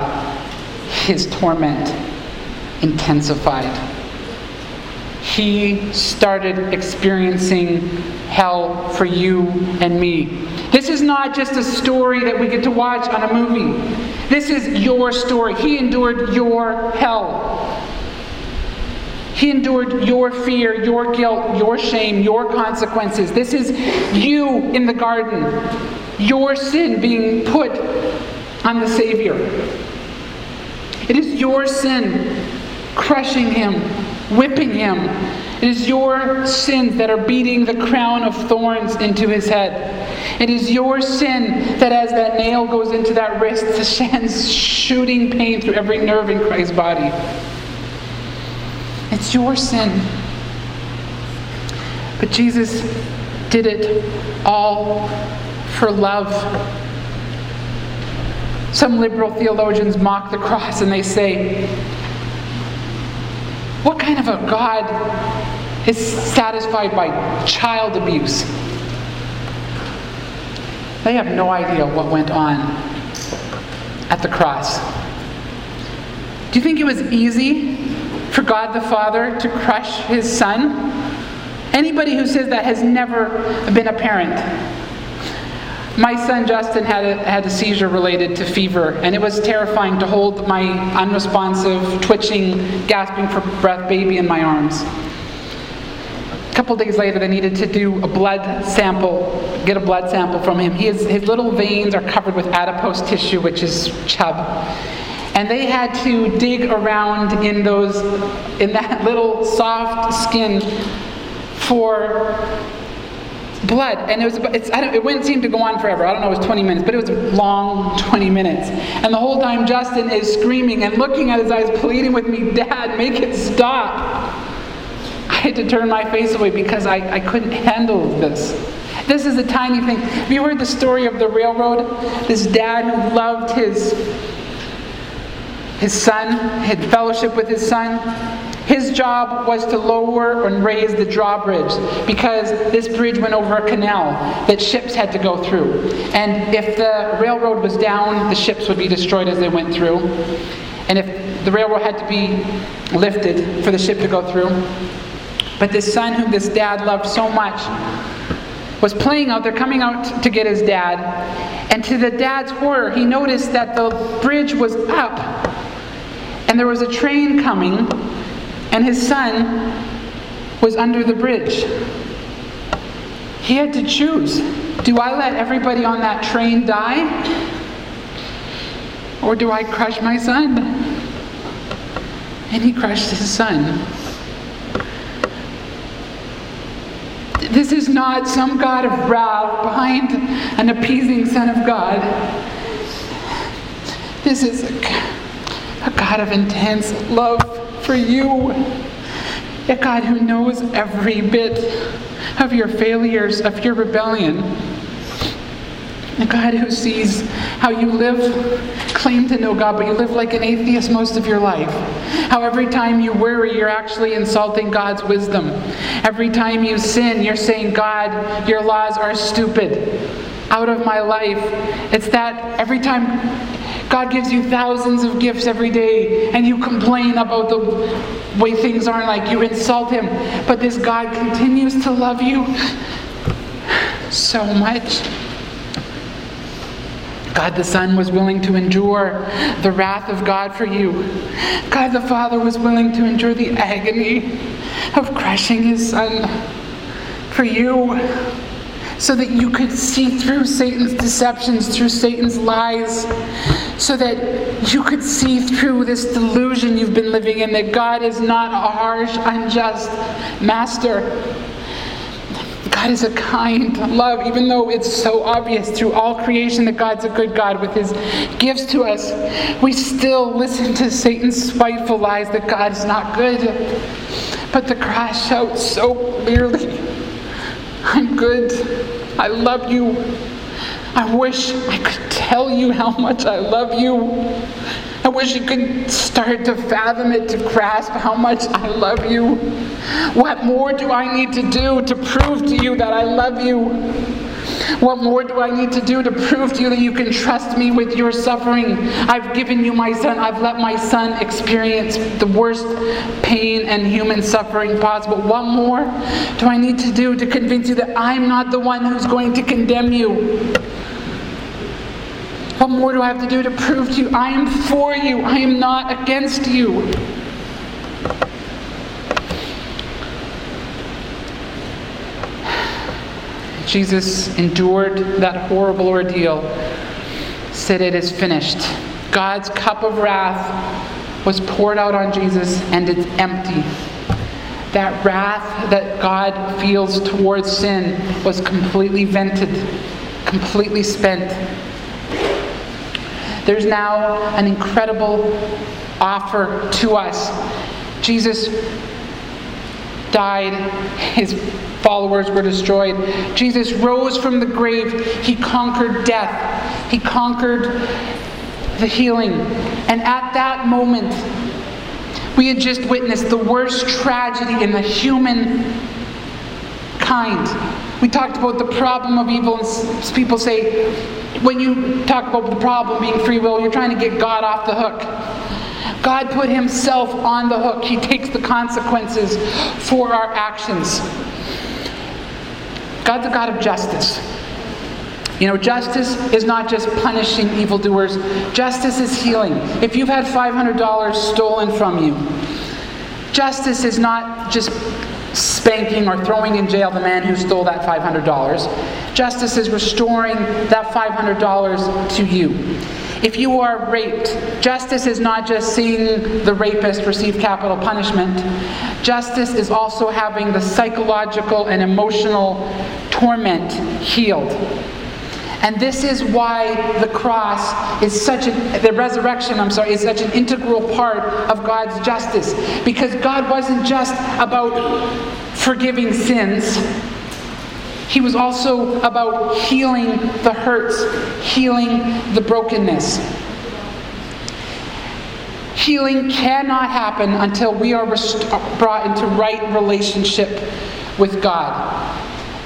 his torment intensified. He started experiencing hell for you and me. This is not just a story that we get to watch on a movie. This is your story. He endured your hell. He endured your fear, your guilt, your shame, your consequences. This is you in the garden, your sin being put on the Savior. It is your sin crushing him, whipping him. It is your sins that are beating the crown of thorns into his head. It is your sin that, as that nail goes into that wrist, the sends shooting pain through every nerve in Christ's body. It's your sin. But Jesus did it all for love. Some liberal theologians mock the cross and they say, What kind of a God is satisfied by child abuse? They have no idea what went on at the cross. Do you think it was easy for God the Father to crush his son? Anybody who says that has never been a parent. My son Justin had a, had a seizure related to fever, and it was terrifying to hold my unresponsive, twitching, gasping for breath baby in my arms. A couple days later, they needed to do a blood sample, get a blood sample from him. His, his little veins are covered with adipose tissue, which is chub. And they had to dig around in those, in that little soft skin for blood. And it was, it's, I don't, it wouldn't seem to go on forever. I don't know, it was 20 minutes, but it was a long 20 minutes. And the whole time Justin is screaming and looking at his eyes, pleading with me, Dad, make it stop. I had to turn my face away because I, I couldn't handle this. This is a tiny thing. Have you heard the story of the railroad? This dad who loved his his son, had fellowship with his son. His job was to lower and raise the drawbridge because this bridge went over a canal that ships had to go through. And if the railroad was down, the ships would be destroyed as they went through. And if the railroad had to be lifted for the ship to go through. But this son, whom this dad loved so much, was playing out there, coming out to get his dad. And to the dad's horror, he noticed that the bridge was up and there was a train coming and his son was under the bridge. He had to choose do I let everybody on that train die? Or do I crush my son? And he crushed his son. This is not some God of wrath behind an appeasing Son of God. This is a, God of intense love for you. A God who knows every bit of your failures, of your rebellion. A God who sees how you live, claim to know God, but you live like an atheist most of your life. How every time you worry, you're actually insulting God's wisdom. Every time you sin, you're saying, God, your laws are stupid. Out of my life. It's that every time God gives you thousands of gifts every day, and you complain about the way things aren't like you insult Him. But this God continues to love you so much. God the Son was willing to endure the wrath of God for you. God the Father was willing to endure the agony of crushing His Son for you so that you could see through Satan's deceptions, through Satan's lies, so that you could see through this delusion you've been living in that God is not a harsh, unjust master. God is a kind love, even though it's so obvious through all creation that God's a good God with his gifts to us. We still listen to Satan's spiteful lies that God is not good. But the cross shouts so clearly I'm good. I love you. I wish I could tell you how much I love you. I wish you could start to fathom it, to grasp how much I love you. What more do I need to do to prove to you that I love you? What more do I need to do to prove to you that you can trust me with your suffering? I've given you my son. I've let my son experience the worst pain and human suffering possible. What more do I need to do to convince you that I'm not the one who's going to condemn you? What more do I have to do to prove to you I am for you? I am not against you. Jesus endured that horrible ordeal, said, It is finished. God's cup of wrath was poured out on Jesus, and it's empty. That wrath that God feels towards sin was completely vented, completely spent. There's now an incredible offer to us. Jesus died, his followers were destroyed. Jesus rose from the grave. He conquered death, he conquered the healing. And at that moment, we had just witnessed the worst tragedy in the human kind. We talked about the problem of evil, and people say, when you talk about the problem being free will, you're trying to get God off the hook. God put himself on the hook. He takes the consequences for our actions. God's a God of justice. You know, justice is not just punishing evildoers, justice is healing. If you've had $500 stolen from you, justice is not just spanking or throwing in jail the man who stole that $500. Justice is restoring that $500 to you. If you are raped, justice is not just seeing the rapist receive capital punishment. Justice is also having the psychological and emotional torment healed. And this is why the cross is such a, the resurrection, I'm sorry, is such an integral part of God's justice. Because God wasn't just about forgiving sins, He was also about healing the hurts, healing the brokenness. Healing cannot happen until we are rest- brought into right relationship with God.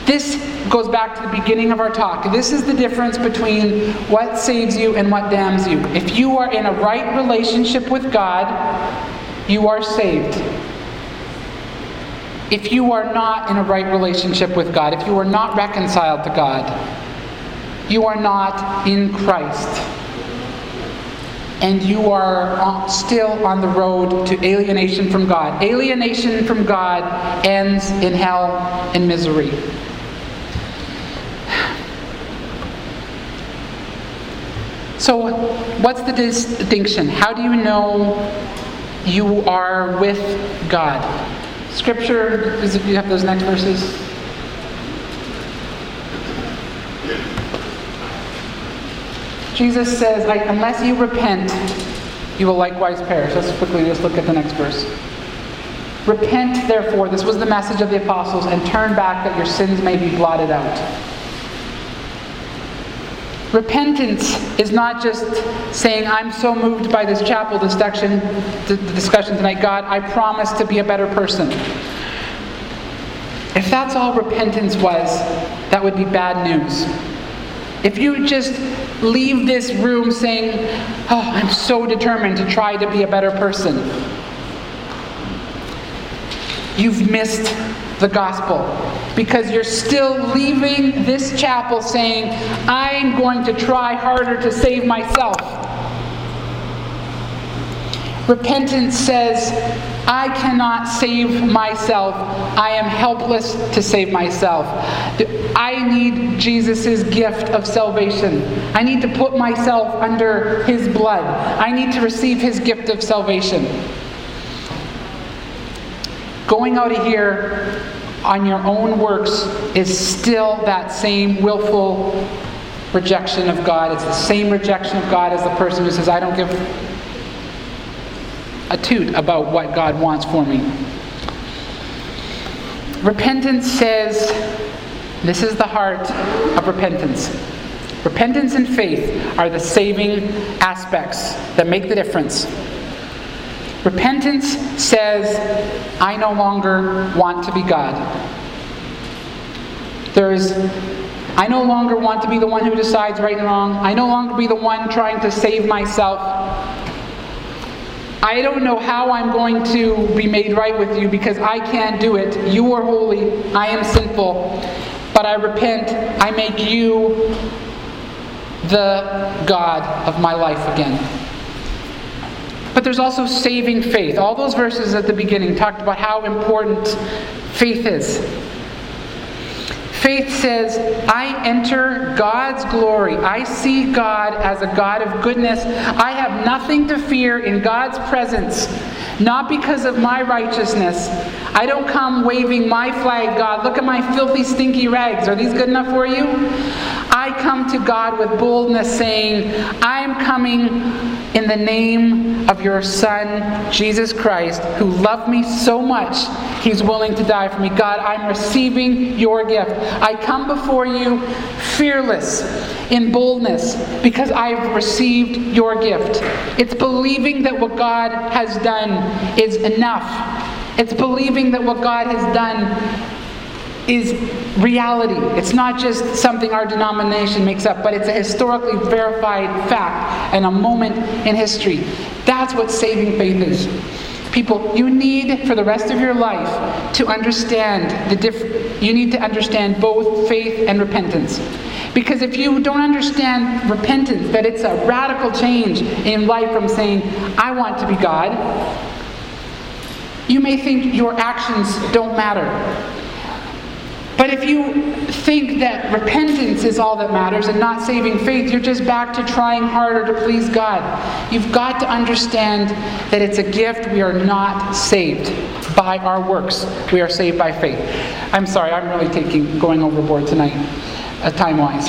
This goes back to the beginning of our talk. This is the difference between what saves you and what damns you. If you are in a right relationship with God, you are saved. If you are not in a right relationship with God, if you are not reconciled to God, you are not in Christ. And you are uh, still on the road to alienation from God. Alienation from God ends in hell and misery. So, what's the distinction? How do you know you are with God? Scripture, is if you have those next verses. Jesus says, unless you repent, you will likewise perish. Let's quickly just look at the next verse. Repent, therefore, this was the message of the apostles, and turn back that your sins may be blotted out. Repentance is not just saying, I'm so moved by this chapel discussion, the discussion tonight, God, I promise to be a better person. If that's all repentance was, that would be bad news. If you just leave this room saying, Oh, I'm so determined to try to be a better person, you've missed the gospel because you're still leaving this chapel saying, I'm going to try harder to save myself. Repentance says, I cannot save myself. I am helpless to save myself. I need Jesus' gift of salvation. I need to put myself under his blood. I need to receive his gift of salvation. Going out of here on your own works is still that same willful rejection of God. It's the same rejection of God as the person who says, I don't give a toot about what God wants for me. Repentance says, this is the heart of repentance. Repentance and faith are the saving aspects that make the difference. Repentance says, I no longer want to be God. There's, I no longer want to be the one who decides right and wrong. I no longer be the one trying to save myself. I don't know how I'm going to be made right with you because I can't do it. You are holy, I am sinful. But I repent, I make you the God of my life again. But there's also saving faith. All those verses at the beginning talked about how important faith is. Faith says, I enter God's glory. I see God as a God of goodness. I have nothing to fear in God's presence, not because of my righteousness. I don't come waving my flag, God. Look at my filthy, stinky rags. Are these good enough for you? I come to God with boldness, saying, I am coming in the name of your Son, Jesus Christ, who loved me so much, he's willing to die for me. God, I'm receiving your gift. I come before you fearless in boldness because I've received your gift. It's believing that what God has done is enough. It's believing that what God has done is reality. It's not just something our denomination makes up, but it's a historically verified fact and a moment in history. That's what saving faith is. People, you need for the rest of your life to understand the diff- you need to understand both faith and repentance. Because if you don't understand repentance, that it's a radical change in life from saying, I want to be God, you may think your actions don't matter. But if you think that repentance is all that matters and not saving faith, you're just back to trying harder to please God. You've got to understand that it's a gift. We are not saved by our works. We are saved by faith. I'm sorry, I'm really taking going overboard tonight, uh, time wise.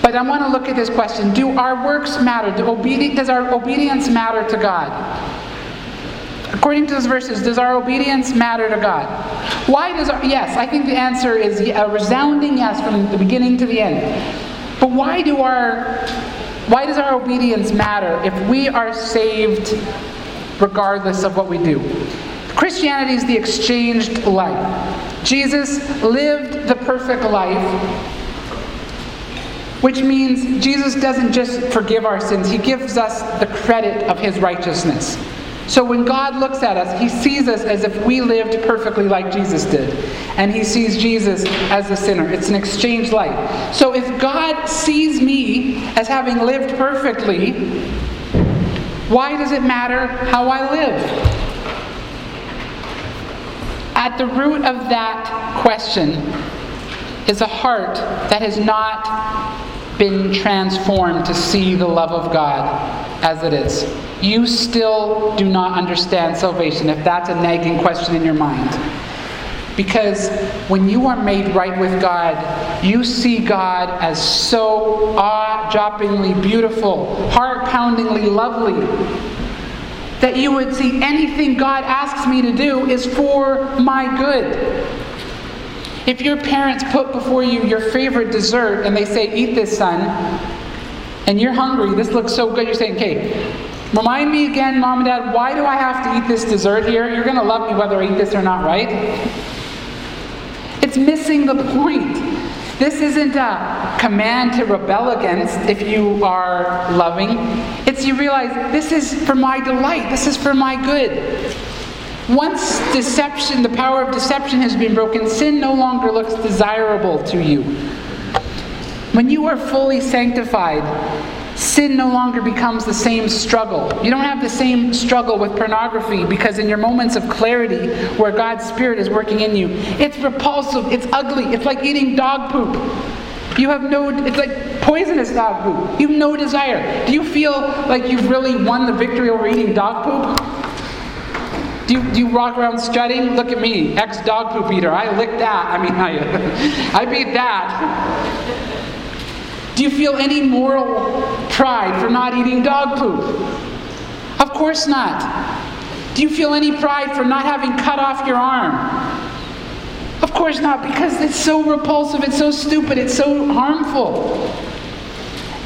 But I want to look at this question Do our works matter? Do obedi- does our obedience matter to God? According to those verses, does our obedience matter to God? Why does our, yes, I think the answer is a resounding yes from the beginning to the end. But why do our why does our obedience matter if we are saved regardless of what we do? Christianity is the exchanged life. Jesus lived the perfect life, which means Jesus doesn't just forgive our sins, he gives us the credit of his righteousness. So when God looks at us, he sees us as if we lived perfectly like Jesus did. And he sees Jesus as the sinner. It's an exchange light. So if God sees me as having lived perfectly, why does it matter how I live? At the root of that question is a heart that has not been transformed to see the love of God as it is. You still do not understand salvation if that's a nagging question in your mind. Because when you are made right with God, you see God as so awe droppingly beautiful, heart poundingly lovely, that you would see anything God asks me to do is for my good. If your parents put before you your favorite dessert and they say, Eat this, son, and you're hungry, this looks so good, you're saying, Okay, remind me again, mom and dad, why do I have to eat this dessert here? You're going to love me whether I eat this or not, right? It's missing the point. This isn't a command to rebel against if you are loving. It's you realize this is for my delight, this is for my good. Once deception, the power of deception has been broken, sin no longer looks desirable to you. When you are fully sanctified, sin no longer becomes the same struggle. You don't have the same struggle with pornography because in your moments of clarity where God's Spirit is working in you, it's repulsive, it's ugly, it's like eating dog poop. You have no, it's like poisonous dog poop. You have no desire. Do you feel like you've really won the victory over eating dog poop? Do you, do you walk around strutting? Look at me, ex dog poop eater. I licked that. I mean, I, I beat that. Do you feel any moral pride for not eating dog poop? Of course not. Do you feel any pride for not having cut off your arm? Of course not, because it's so repulsive, it's so stupid, it's so harmful.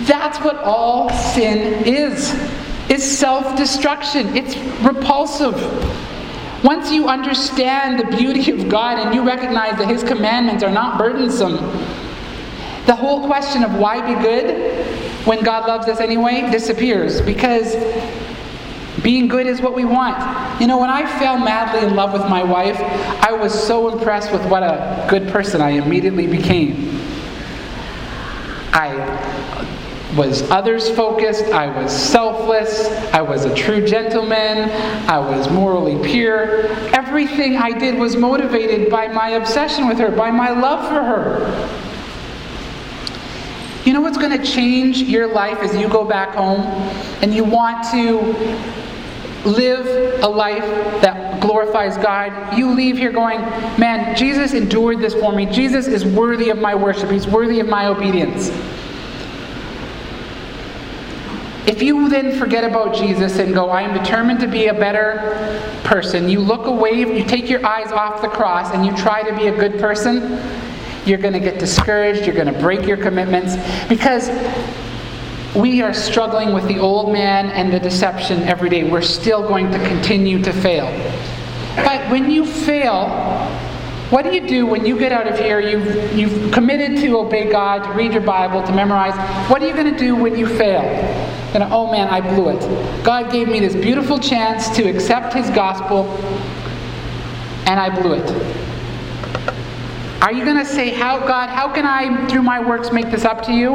That's what all sin is. It's self-destruction. It's repulsive. Once you understand the beauty of God and you recognize that His commandments are not burdensome, the whole question of why be good when God loves us anyway disappears because being good is what we want. You know, when I fell madly in love with my wife, I was so impressed with what a good person I immediately became. I was others focused, I was selfless, I was a true gentleman, I was morally pure. Everything I did was motivated by my obsession with her, by my love for her. You know what's going to change your life as you go back home and you want to live a life that glorifies God, you leave here going, Man, Jesus endured this for me. Jesus is worthy of my worship, He's worthy of my obedience. If you then forget about Jesus and go, I am determined to be a better person, you look away, you take your eyes off the cross and you try to be a good person, you're going to get discouraged, you're going to break your commitments because we are struggling with the old man and the deception every day. We're still going to continue to fail. But when you fail, what do you do when you get out of here? You've, you've committed to obey God, to read your Bible, to memorize. What are you going to do when you fail? And oh man, I blew it. God gave me this beautiful chance to accept His gospel, and I blew it. Are you going to say, "How God, how can I through my works make this up to you?"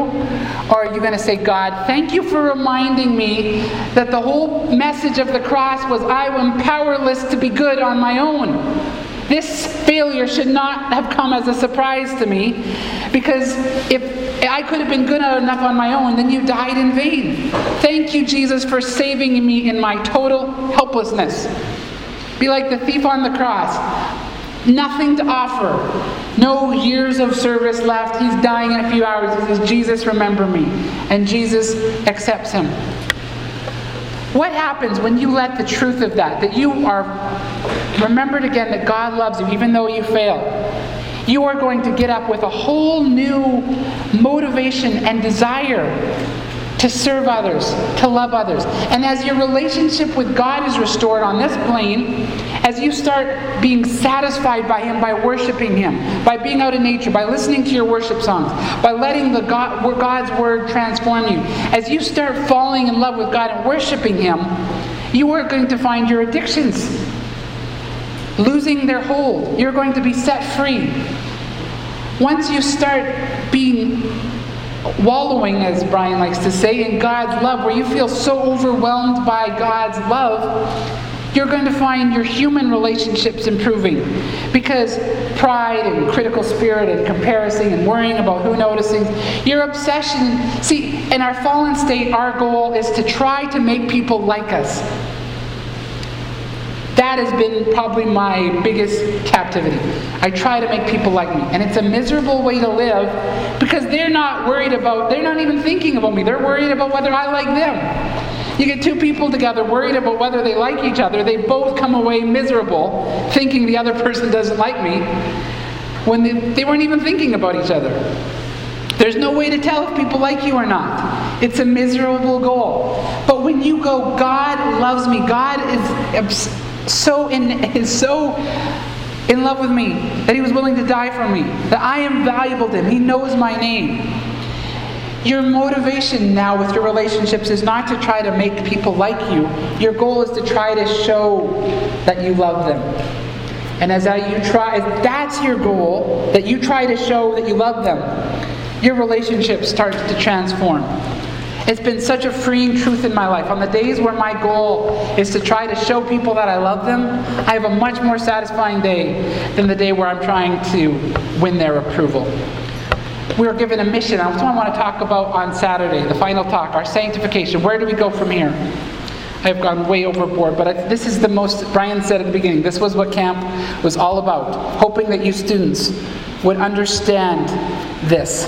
Or are you going to say, "God, thank you for reminding me that the whole message of the cross was I am powerless to be good on my own." This failure should not have come as a surprise to me because if I could have been good enough on my own, then you died in vain. Thank you, Jesus, for saving me in my total helplessness. Be like the thief on the cross. Nothing to offer. No years of service left. He's dying in a few hours. He says, Jesus, remember me. And Jesus accepts him. What happens when you let the truth of that, that you are remembered again that God loves you even though you fail? You are going to get up with a whole new motivation and desire to serve others, to love others. And as your relationship with God is restored on this plane, as you start being satisfied by Him by worshiping Him, by being out in nature, by listening to your worship songs, by letting the God, God's Word transform you, as you start falling in love with God and worshiping Him, you are going to find your addictions losing their hold. You're going to be set free. Once you start being wallowing, as Brian likes to say, in God's love, where you feel so overwhelmed by God's love, you're going to find your human relationships improving. Because pride and critical spirit and comparison and worrying about who noticing your obsession see in our fallen state our goal is to try to make people like us that has been probably my biggest captivity. I try to make people like me. And it's a miserable way to live because they're not worried about, they're not even thinking about me. They're worried about whether I like them. You get two people together worried about whether they like each other, they both come away miserable, thinking the other person doesn't like me, when they, they weren't even thinking about each other. There's no way to tell if people like you or not. It's a miserable goal. But when you go, God loves me, God is so in is so in love with me that he was willing to die for me, that I am valuable to him. He knows my name. Your motivation now with your relationships is not to try to make people like you. Your goal is to try to show that you love them. And as you try, that's your goal, that you try to show that you love them, your relationship starts to transform. It's been such a freeing truth in my life. On the days where my goal is to try to show people that I love them, I have a much more satisfying day than the day where I'm trying to win their approval. We are given a mission. That's what I want to talk about on Saturday, the final talk, our sanctification. Where do we go from here? I have gone way overboard, but this is the most, Brian said at the beginning, this was what camp was all about. Hoping that you students would understand this.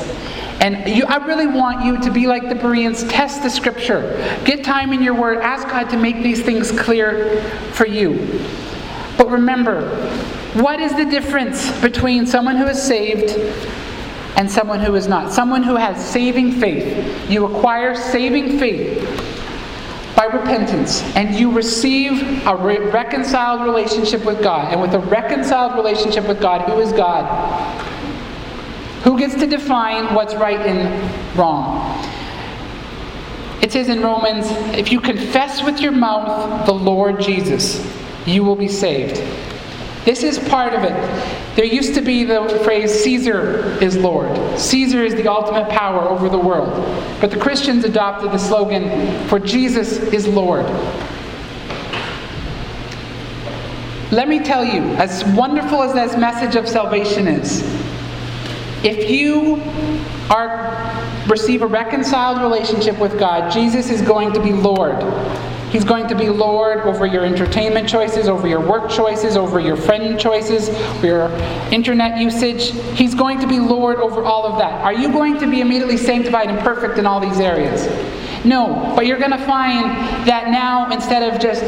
And you, I really want you to be like the Bereans. Test the scripture. Get time in your word. Ask God to make these things clear for you. But remember, what is the difference between someone who is saved and someone who is not? Someone who has saving faith. You acquire saving faith by repentance, and you receive a re- reconciled relationship with God. And with a reconciled relationship with God, who is God? Who gets to define what's right and wrong? It says in Romans, if you confess with your mouth the Lord Jesus, you will be saved. This is part of it. There used to be the phrase, Caesar is Lord. Caesar is the ultimate power over the world. But the Christians adopted the slogan, for Jesus is Lord. Let me tell you, as wonderful as this message of salvation is, if you are receive a reconciled relationship with God, Jesus is going to be Lord. He's going to be Lord over your entertainment choices, over your work choices, over your friend choices, your internet usage. He's going to be Lord over all of that. Are you going to be immediately sanctified and perfect in all these areas? No, but you're going to find that now instead of just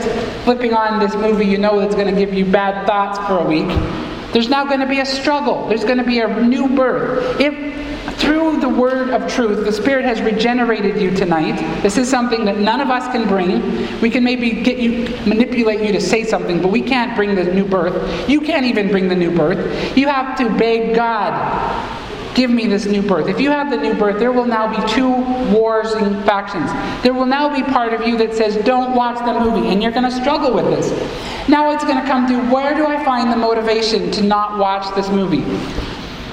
flipping on this movie you know that's going to give you bad thoughts for a week, there's now going to be a struggle. There's going to be a new birth. If through the word of truth, the Spirit has regenerated you tonight, this is something that none of us can bring. We can maybe get you, manipulate you to say something, but we can't bring the new birth. You can't even bring the new birth. You have to beg God Give me this new birth. If you have the new birth, there will now be two wars and factions. There will now be part of you that says, don't watch the movie, and you're going to struggle with this. Now it's going to come to where do I find the motivation to not watch this movie?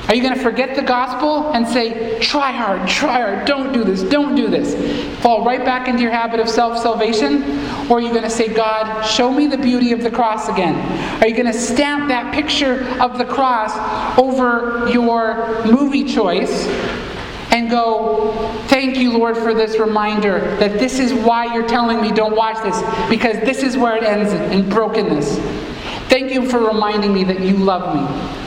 Are you going to forget the gospel and say, try hard, try hard, don't do this, don't do this? Fall right back into your habit of self salvation? Or are you going to say, God, show me the beauty of the cross again? Are you going to stamp that picture of the cross over your movie choice and go, Thank you, Lord, for this reminder that this is why you're telling me don't watch this, because this is where it ends in brokenness. Thank you for reminding me that you love me.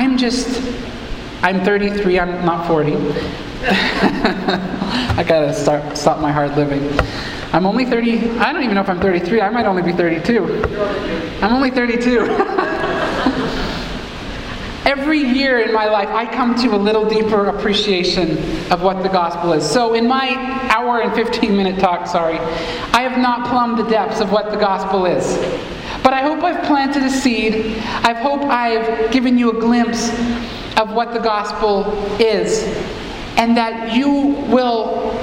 I'm just, I'm 33, I'm not 40. I gotta start, stop my hard living. I'm only 30, I don't even know if I'm 33, I might only be 32. I'm only 32. Every year in my life, I come to a little deeper appreciation of what the gospel is. So, in my hour and 15 minute talk, sorry, I have not plumbed the depths of what the gospel is. But I hope I've planted a seed. I hope I've given you a glimpse of what the gospel is. And that you will,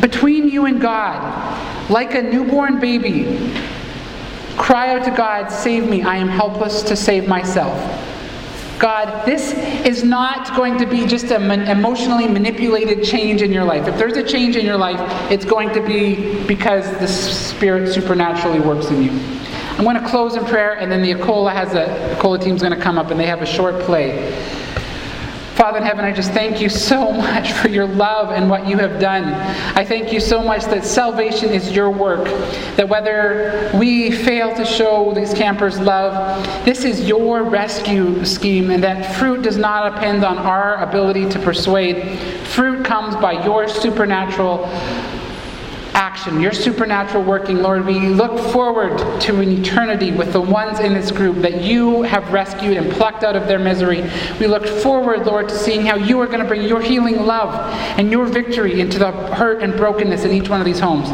between you and God, like a newborn baby, cry out to God, Save me. I am helpless to save myself. God, this is not going to be just an emotionally manipulated change in your life. If there's a change in your life, it's going to be because the Spirit supernaturally works in you. I'm going to close in prayer, and then the Acola has a Acola team's going to come up, and they have a short play. Father in heaven, I just thank you so much for your love and what you have done. I thank you so much that salvation is your work, that whether we fail to show these campers love, this is your rescue scheme, and that fruit does not depend on our ability to persuade. Fruit comes by your supernatural action, your supernatural working, Lord. We look forward to an eternity with the ones in this group that you have rescued and plucked out of their misery. We look forward, Lord, to seeing how you are going to bring your healing love and your victory into the hurt and brokenness in each one of these homes.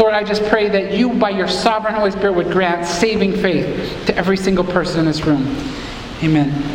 Lord, I just pray that you, by your sovereign Holy Spirit, would grant saving faith to every single person in this room. Amen.